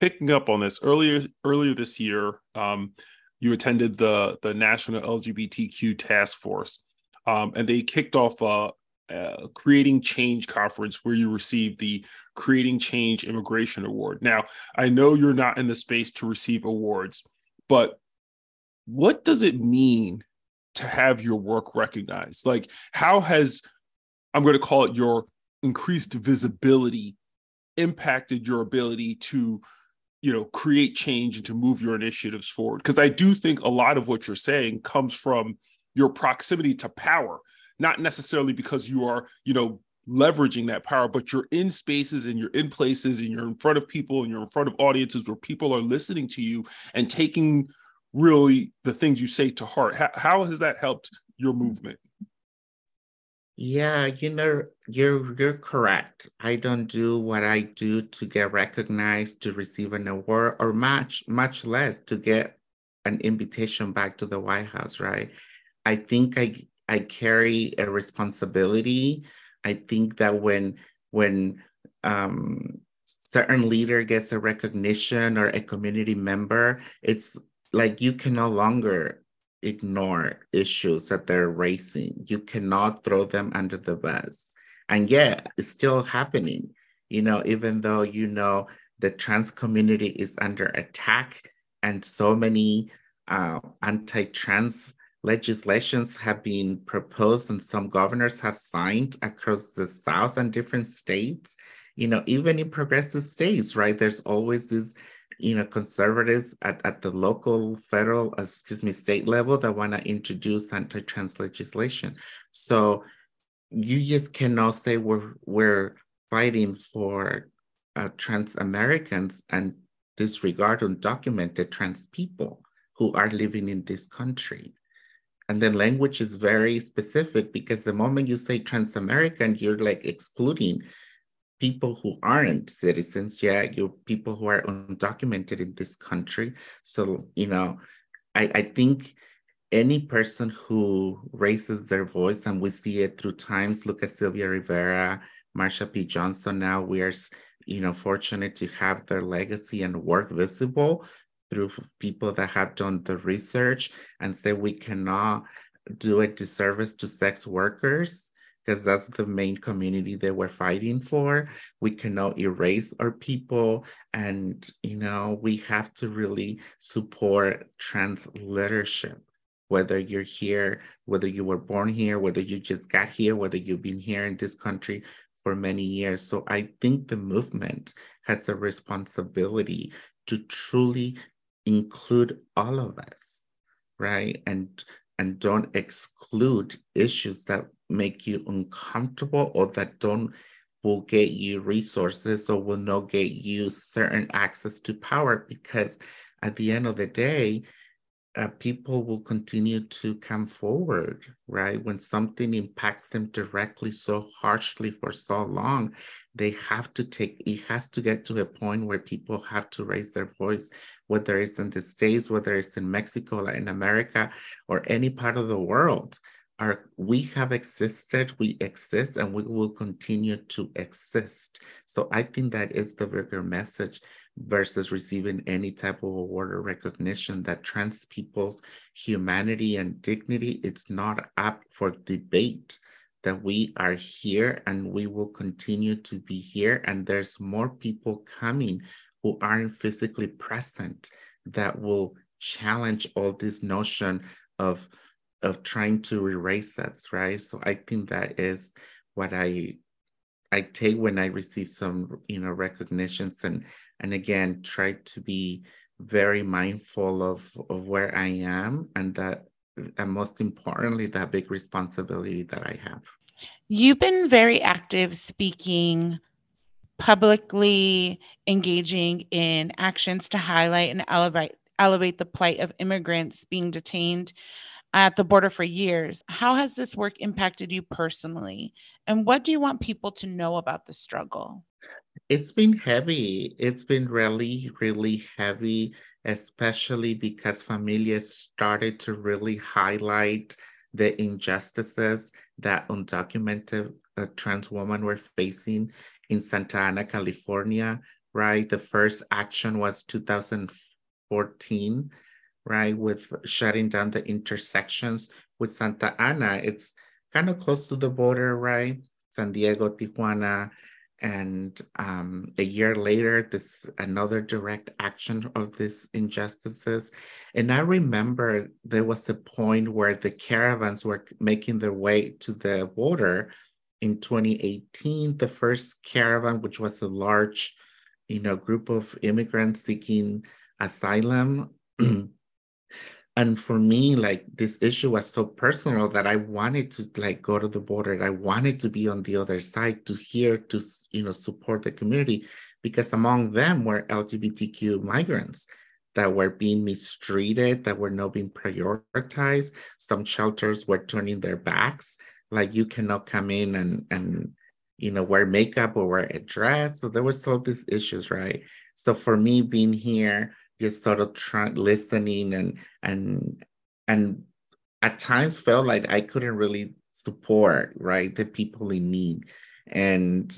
Picking up on this earlier earlier this year, um, you attended the the National LGBTQ Task Force, um, and they kicked off a, uh, Creating Change conference where you received the Creating Change Immigration Award. Now, I know you're not in the space to receive awards, but what does it mean to have your work recognized? Like, how has, I'm going to call it your increased visibility, impacted your ability to? you know create change and to move your initiatives forward because i do think a lot of what you're saying comes from your proximity to power not necessarily because you are, you know, leveraging that power, but you're in spaces and you're in places and you're in front of people and you're in front of audiences where people are listening to you and taking really the things you say to heart. How, how has that helped your movement? Yeah, you know, you're you're correct. I don't do what I do to get recognized, to receive an award, or much, much less to get an invitation back to the White House, right? I think I I carry a responsibility. I think that when when um, certain leader gets a recognition or a community member, it's like you can no longer ignore issues that they're raising. You cannot throw them under the bus. And yet it's still happening. You know, even though you know the trans community is under attack and so many uh, anti-trans legislations have been proposed and some governors have signed across the South and different states. You know, even in progressive states, right? There's always this, you know, conservatives at, at the local, federal, excuse me, state level that want to introduce anti-trans legislation. So you just cannot say we're we're fighting for uh, trans Americans and disregard undocumented trans people who are living in this country. And then language is very specific because the moment you say trans-American, you're like excluding people who aren't citizens yet, you're people who are undocumented in this country. So, you know, I, I think any person who raises their voice, and we see it through times, look at Sylvia Rivera, Marsha P. Johnson now, we are, you know, fortunate to have their legacy and work visible through people that have done the research and say we cannot do a disservice to sex workers because that's the main community that we're fighting for. We cannot erase our people. And, you know, we have to really support trans leadership, whether you're here, whether you were born here, whether you just got here, whether you've been here in this country for many years. So I think the movement has a responsibility to truly include all of us, right? And and don't exclude issues that make you uncomfortable or that don't will get you resources or will not get you certain access to power because at the end of the day uh, people will continue to come forward, right? When something impacts them directly so harshly for so long, they have to take, it has to get to a point where people have to raise their voice, whether it's in the States, whether it's in Mexico, Latin America, or any part of the world. Our, we have existed, we exist, and we will continue to exist. So I think that is the bigger message versus receiving any type of award or recognition that trans people's humanity and dignity it's not up for debate that we are here and we will continue to be here and there's more people coming who aren't physically present that will challenge all this notion of of trying to erase us right so i think that is what i I take when I receive some, you know, recognitions and and again try to be very mindful of of where I am and that and most importantly that big responsibility that I have. You've been very active speaking publicly engaging in actions to highlight and elevate elevate the plight of immigrants being detained at the border for years. How has this work impacted you personally? And what do you want people to know about the struggle? It's been heavy. It's been really, really heavy, especially because Familia started to really highlight the injustices that undocumented uh, trans women were facing in Santa Ana, California, right? The first action was 2014 right? With shutting down the intersections with Santa Ana. It's kind of close to the border, right? San Diego, Tijuana. And um, a year later, this another direct action of these injustices. And I remember there was a point where the caravans were making their way to the border in 2018. The first caravan, which was a large, you know, group of immigrants seeking asylum, and for me like this issue was so personal that i wanted to like go to the border. I wanted to be on the other side to hear to you know support the community because among them were lgbtq migrants that were being mistreated that were not being prioritized. Some shelters were turning their backs like you cannot come in and and you know wear makeup or wear a dress. So there was all these issues right? So for me being here just sort of trying listening and and and at times felt like I couldn't really support right the people in need. And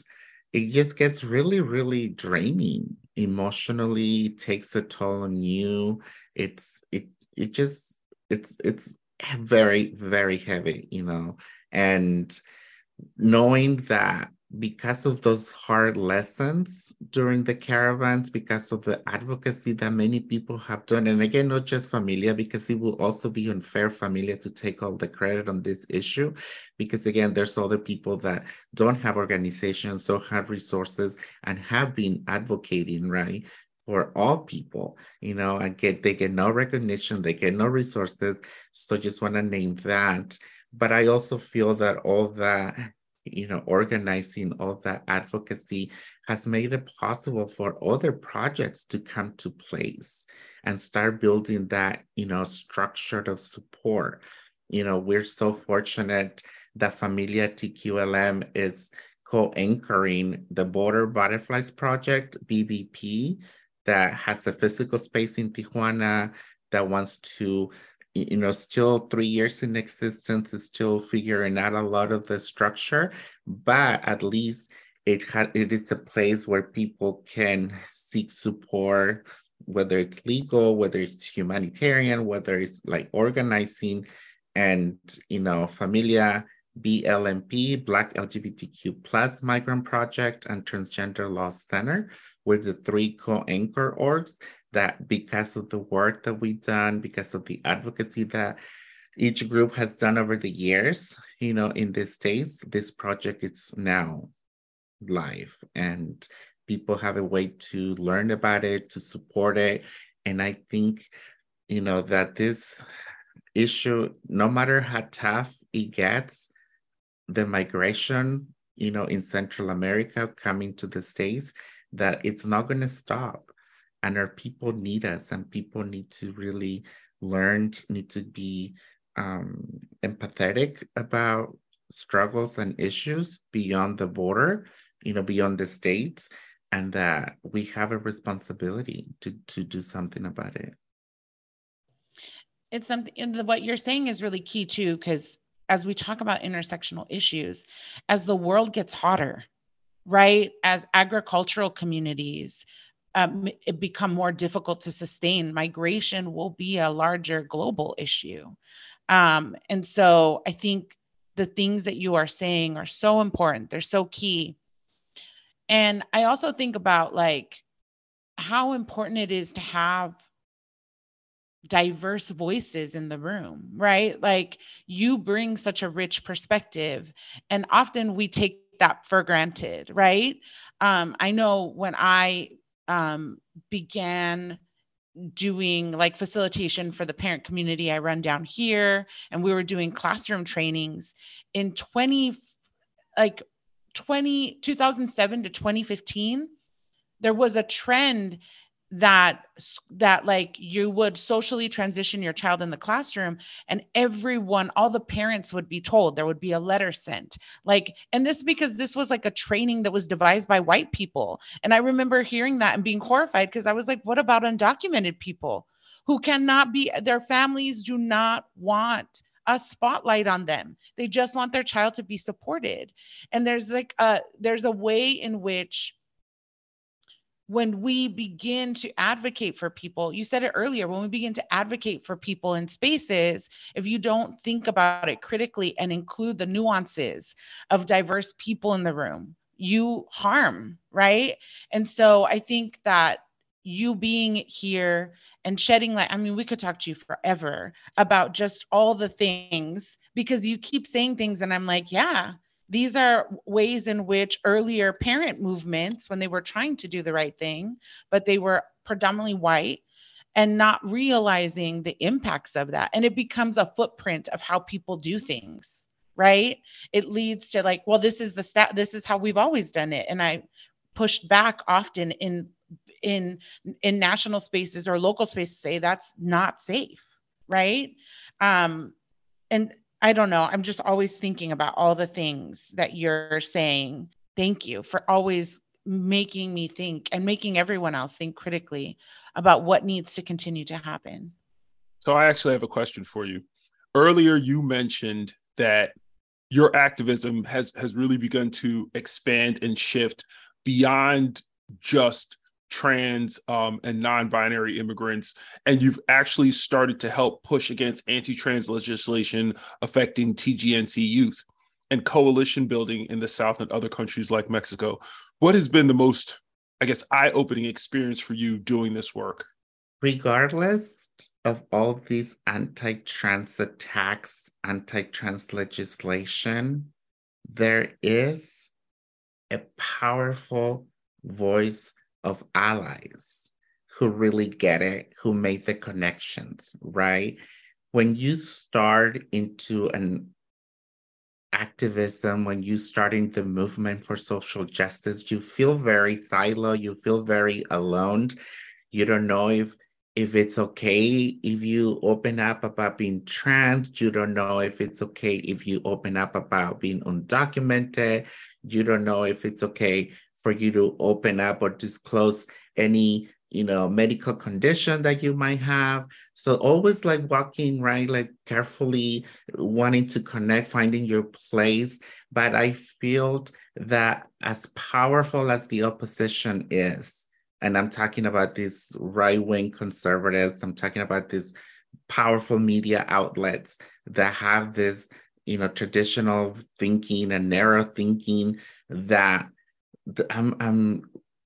it just gets really really draining emotionally takes a toll on you. It's it it just it's it's very very heavy you know and knowing that because of those hard lessons during the caravans, because of the advocacy that many people have done, and again, not just Familia, because it will also be unfair Familia to take all the credit on this issue, because again, there's other people that don't have organizations, don't have resources, and have been advocating, right? For all people, you know, and get they get no recognition, they get no resources. So just want to name that. But I also feel that all that you know, organizing all that advocacy has made it possible for other projects to come to place and start building that, you know, structure of support. You know, we're so fortunate that Familia TQLM is co-anchoring the Border Butterflies Project, BBP, that has a physical space in Tijuana that wants to you know, still three years in existence, is still figuring out a lot of the structure, but at least it had it is a place where people can seek support, whether it's legal, whether it's humanitarian, whether it's like organizing, and you know, Familia, BLMP, Black LGBTQ plus Migrant Project, and Transgender Law Center with the three co-anchor orgs that because of the work that we've done, because of the advocacy that each group has done over the years, you know, in this states, this project is now live and people have a way to learn about it, to support it. And I think, you know, that this issue, no matter how tough it gets, the migration, you know, in Central America coming to the States, that it's not going to stop. And our people need us, and people need to really learn, need to be um, empathetic about struggles and issues beyond the border, you know, beyond the states, and that we have a responsibility to to do something about it. It's something and what you're saying is really key too, because as we talk about intersectional issues, as the world gets hotter, right? As agricultural communities um, it become more difficult to sustain, migration will be a larger global issue. Um, and so I think the things that you are saying are so important. They're so key. And I also think about like how important it is to have diverse voices in the room, right? Like you bring such a rich perspective, and often we take that for granted, right? Um, I know when I um, began doing like facilitation for the parent community I run down here, and we were doing classroom trainings in 20, like 20, 2007 to 2015. There was a trend that that like you would socially transition your child in the classroom and everyone all the parents would be told there would be a letter sent. Like and this because this was like a training that was devised by white people. And i remember hearing that and being horrified because i was like what about undocumented people who cannot be their families do not want a spotlight on them. They just want their child to be supported. And there's like a there's a way in which when we begin to advocate for people, you said it earlier, when we begin to advocate for people in spaces, if you don't think about it critically and include the nuances of diverse people in the room, you harm, right? And so I think that you being here and shedding light, I mean, we could talk to you forever about just all the things because you keep saying things, and I'm like, yeah, these are ways in which earlier parent movements, when they were trying to do the right thing, but they were predominantly white and not realizing the impacts of that. And it becomes a footprint of how people do things, right? It leads to like, well, this is the stat, this is how we've always done it. And I pushed back often in in in national spaces or local spaces say that's not safe, right? Um, and I don't know. I'm just always thinking about all the things that you're saying. Thank you for always making me think and making everyone else think critically about what needs to continue to happen. So I actually have a question for you. Earlier you mentioned that your activism has has really begun to expand and shift beyond just trans um, and non-binary immigrants and you've actually started to help push against anti-trans legislation affecting tgnc youth and coalition building in the south and other countries like mexico. What has been the most i guess eye-opening experience for you doing this work? Regardless of all these anti-trans attacks anti-trans legislation there is a powerful voice of allies who really get it, who make the connections, right? When you start into an activism, when you start in the movement for social justice, you feel very silo, you feel very alone. You don't know if if it's okay if you open up about being trans, you don't know if it's okay if you open up about being undocumented, you don't know if it's okay for you to open up or disclose any you know medical condition that you might have. So always like walking right like carefully wanting to connect finding your place. But i feel that as powerful as the opposition is and i'm talking about these right-wing conservatives i'm talking about these powerful media outlets that have this you know traditional thinking and narrow thinking that I'm I'm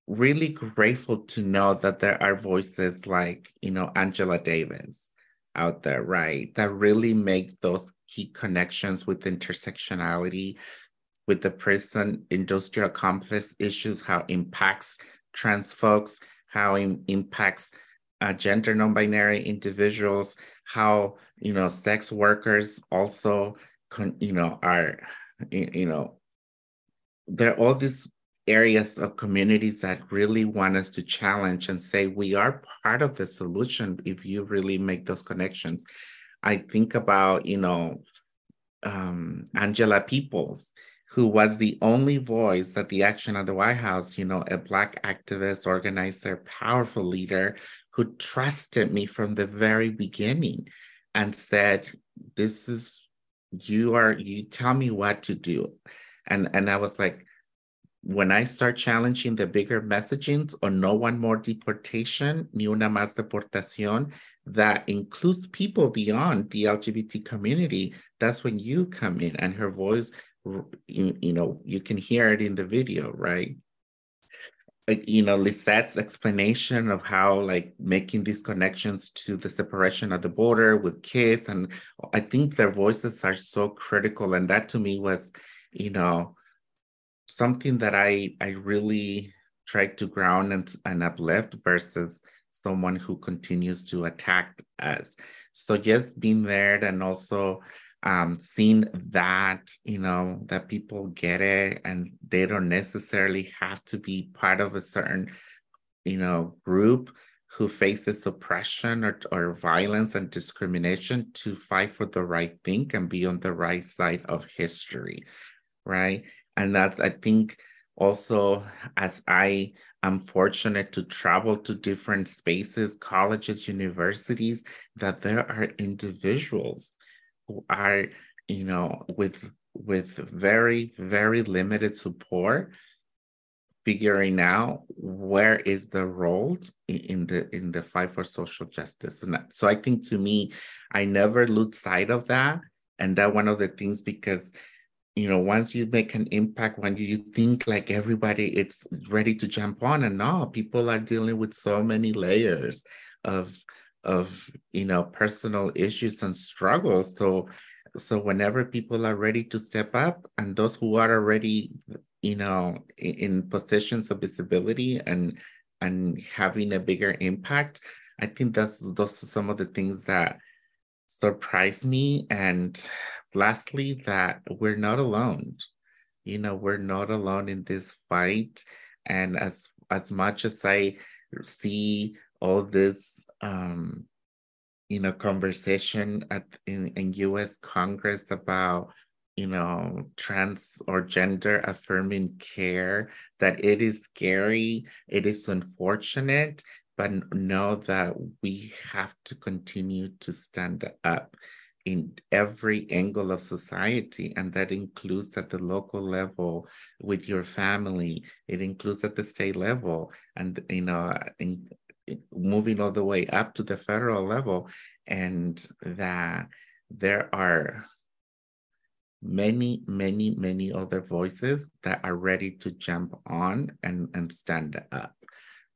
really grateful to know that there are voices like you know Angela Davis out there, right? That really make those key connections with intersectionality with the prison industrial complex issues, how impacts trans folks, how it impacts uh, gender non-binary individuals, how you know sex workers also, con- you know, are you know, there are all these areas of communities that really want us to challenge and say we are part of the solution if you really make those connections. I think about you know um, Angela Peoples who was the only voice at the action at the White House, you know, a Black activist, organizer, powerful leader who trusted me from the very beginning and said, This is, you are, you tell me what to do. And, and I was like, when I start challenging the bigger messagings on no one more deportation, ni una más deportación, that includes people beyond the LGBT community, that's when you come in and her voice you, you know, you can hear it in the video, right? you know, Lizette's explanation of how like making these connections to the separation of the border with kids. And I think their voices are so critical. And that to me was, you know, something that I I really tried to ground and, and uplift versus someone who continues to attack us. So just being there and also um, seeing that, you know, that people get it and they don't necessarily have to be part of a certain, you know, group who faces oppression or, or violence and discrimination to fight for the right thing and be on the right side of history, right? And that's, I think, also as I am fortunate to travel to different spaces, colleges, universities, that there are individuals who are, you know, with with very, very limited support, figuring out where is the role in the in the fight for social justice. And so I think to me, I never lose sight of that. And that one of the things because you know once you make an impact when you think like everybody it's ready to jump on and no people are dealing with so many layers of of you know personal issues and struggles. So so whenever people are ready to step up and those who are already you know in, in positions of visibility and and having a bigger impact i think that's those are some of the things that surprise me and lastly that we're not alone. You know we're not alone in this fight. And as as much as i see all this um, you know, conversation at in, in US Congress about, you know, trans or gender affirming care, that it is scary, it is unfortunate, but know that we have to continue to stand up in every angle of society and that includes at the local level with your family it includes at the state level and you know in, moving all the way up to the federal level, and that there are many, many, many other voices that are ready to jump on and, and stand up.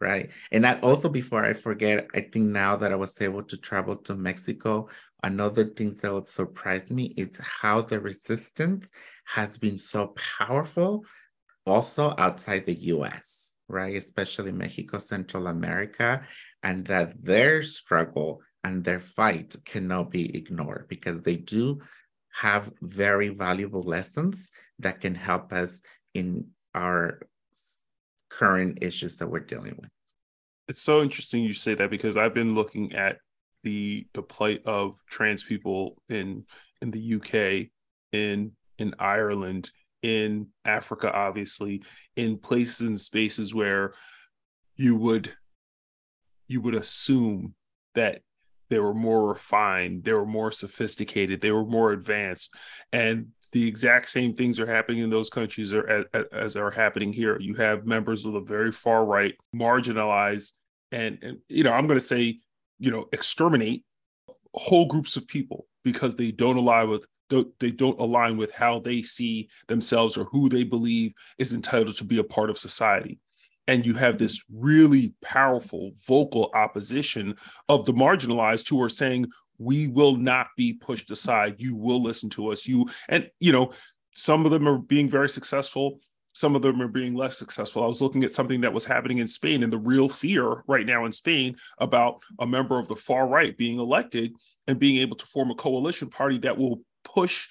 Right. And that also, before I forget, I think now that I was able to travel to Mexico, another thing that would surprise me is how the resistance has been so powerful also outside the US right? Especially Mexico, Central America, and that their struggle and their fight cannot be ignored because they do have very valuable lessons that can help us in our current issues that we're dealing with. It's so interesting you say that because I've been looking at the the plight of trans people in in the UK, in in Ireland, in Africa, obviously, in places and spaces where you would you would assume that they were more refined, they were more sophisticated, they were more advanced, and the exact same things are happening in those countries are, as, are happening here. You have members of the very far right, marginalized, and, and you know I'm going to say you know exterminate whole groups of people because they don't align with don't, they don't align with how they see themselves or who they believe is entitled to be a part of society. And you have this really powerful vocal opposition of the marginalized who are saying we will not be pushed aside. You will listen to us. You and you know some of them are being very successful some of them are being less successful. I was looking at something that was happening in Spain and the real fear right now in Spain about a member of the far right being elected and being able to form a coalition party that will push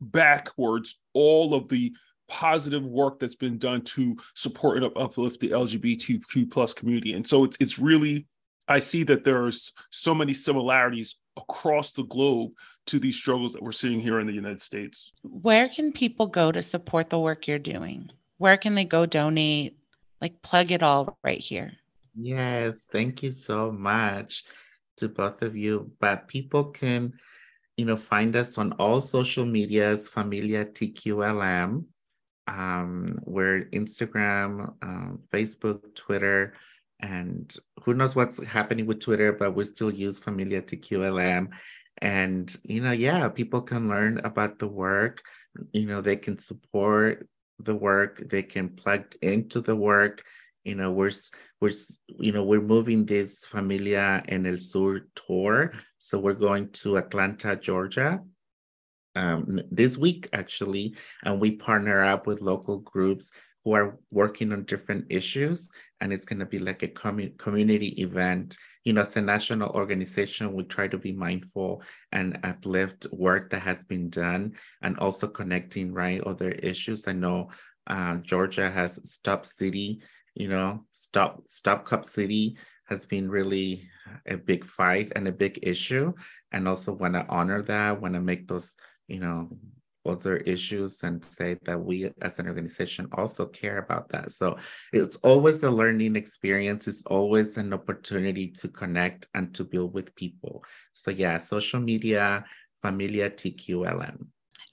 backwards all of the positive work that's been done to support and uplift the LGBTQ plus community. And so it's it's really I see that there's so many similarities across the globe to these struggles that we're seeing here in the United States. Where can people go to support the work you're doing? Where can they go donate? Like plug it all right here. Yes, thank you so much to both of you. But people can, you know, find us on all social medias, Familia TQLM. Um, we're Instagram, um, Facebook, Twitter, and who knows what's happening with Twitter, but we still use Familia TQLM. And, you know, yeah, people can learn about the work. You know, they can support the work, they can plug into the work. You know we're we're you know we're moving this familia en el sur tour. So we're going to atlanta georgia um, this week actually and we partner up with local groups who are working on different issues and it's going to be like a commu- community event you know as a national organization we try to be mindful and uplift work that has been done and also connecting right other issues i know uh, georgia has stop city you know, stop stop Cop City has been really a big fight and a big issue. And also want to honor that, want to make those, you know, other issues and say that we as an organization also care about that. So it's always a learning experience. It's always an opportunity to connect and to build with people. So yeah, social media, Familia TQLM.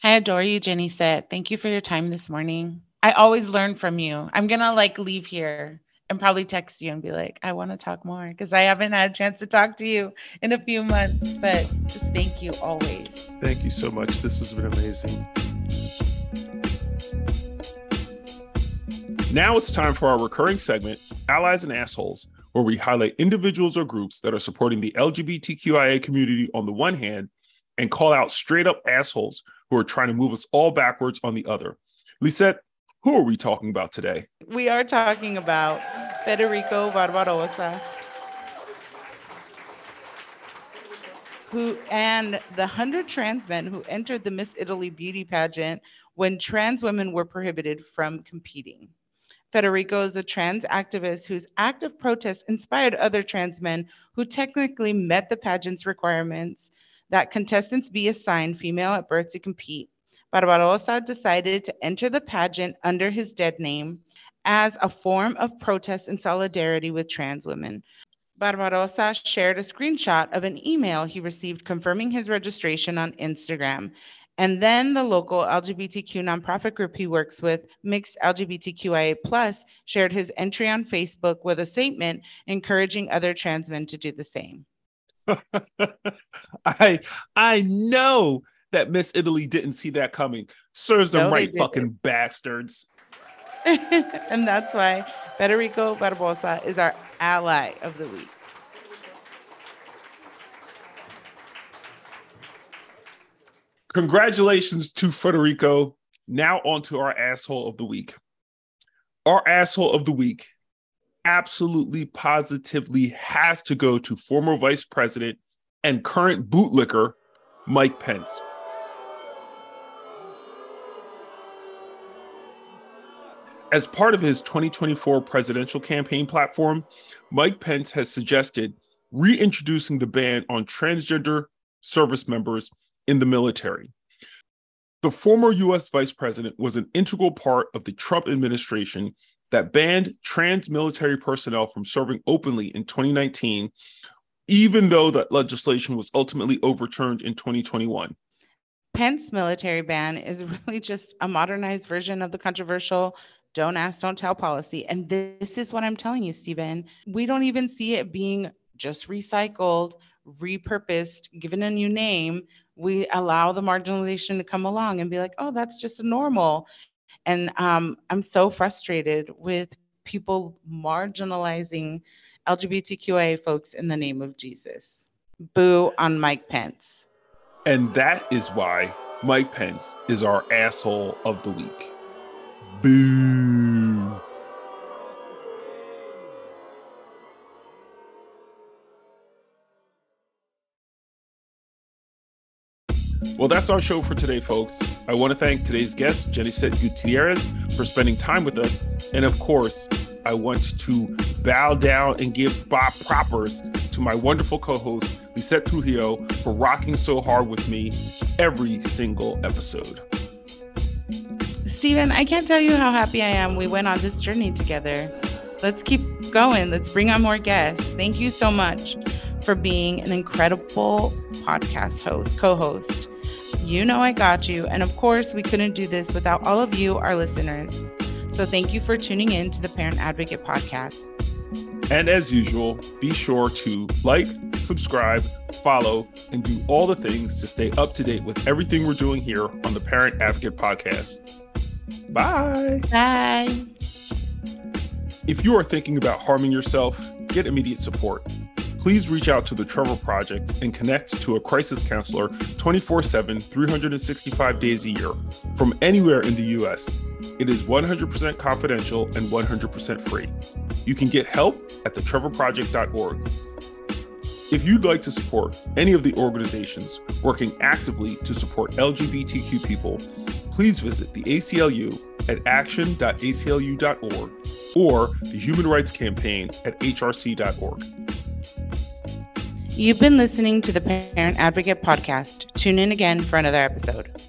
I adore you, Jennicet. Thank you for your time this morning. I always learn from you. I'm gonna like leave here and probably text you and be like, I want to talk more because I haven't had a chance to talk to you in a few months. But just thank you always. Thank you so much. This has been amazing. Now it's time for our recurring segment, Allies and Assholes, where we highlight individuals or groups that are supporting the LGBTQIA community on the one hand and call out straight up assholes who are trying to move us all backwards on the other. Lizette, who are we talking about today? We are talking about Federico Barbarossa, who and the 100 trans men who entered the Miss Italy beauty pageant when trans women were prohibited from competing. Federico is a trans activist whose active protest inspired other trans men who technically met the pageant's requirements that contestants be assigned female at birth to compete Barbarossa decided to enter the pageant under his dead name as a form of protest and solidarity with trans women. Barbarossa shared a screenshot of an email he received confirming his registration on Instagram. And then the local LGBTQ nonprofit group he works with, Mixed LGBTQIA, shared his entry on Facebook with a statement encouraging other trans men to do the same. I I know that Miss Italy didn't see that coming. Serves them no, right, fucking bastards. and that's why Federico Barbosa is our ally of the week. Congratulations to Federico. Now on to our asshole of the week. Our asshole of the week absolutely positively has to go to former vice president and current bootlicker Mike Pence. As part of his 2024 presidential campaign platform, Mike Pence has suggested reintroducing the ban on transgender service members in the military. The former US vice president was an integral part of the Trump administration that banned trans military personnel from serving openly in 2019, even though that legislation was ultimately overturned in 2021. Pence military ban is really just a modernized version of the controversial don't ask, don't tell policy. And this is what I'm telling you, Stephen. We don't even see it being just recycled, repurposed, given a new name. We allow the marginalization to come along and be like, oh, that's just normal. And um, I'm so frustrated with people marginalizing LGBTQIA folks in the name of Jesus. Boo on Mike Pence. And that is why Mike Pence is our asshole of the week. Boo. Well, that's our show for today, folks. I want to thank today's guest, Jennicet Gutierrez, for spending time with us. And of course, I want to bow down and give Bob propers to my wonderful co host, Lizette Trujillo, for rocking so hard with me every single episode. Stephen, I can't tell you how happy I am we went on this journey together. Let's keep going. Let's bring on more guests. Thank you so much for being an incredible podcast host, co host. You know I got you. And of course, we couldn't do this without all of you, our listeners. So thank you for tuning in to the Parent Advocate Podcast. And as usual, be sure to like, subscribe, follow, and do all the things to stay up to date with everything we're doing here on the Parent Advocate Podcast. Bye. Bye. If you are thinking about harming yourself, get immediate support please reach out to the Trevor Project and connect to a crisis counselor 24 7, 365 days a year from anywhere in the US. It is 100% confidential and 100% free. You can get help at thetrevorproject.org. If you'd like to support any of the organizations working actively to support LGBTQ people, please visit the ACLU at action.aclu.org or the Human Rights Campaign at hrc.org. You've been listening to the Parent Advocate Podcast. Tune in again for another episode.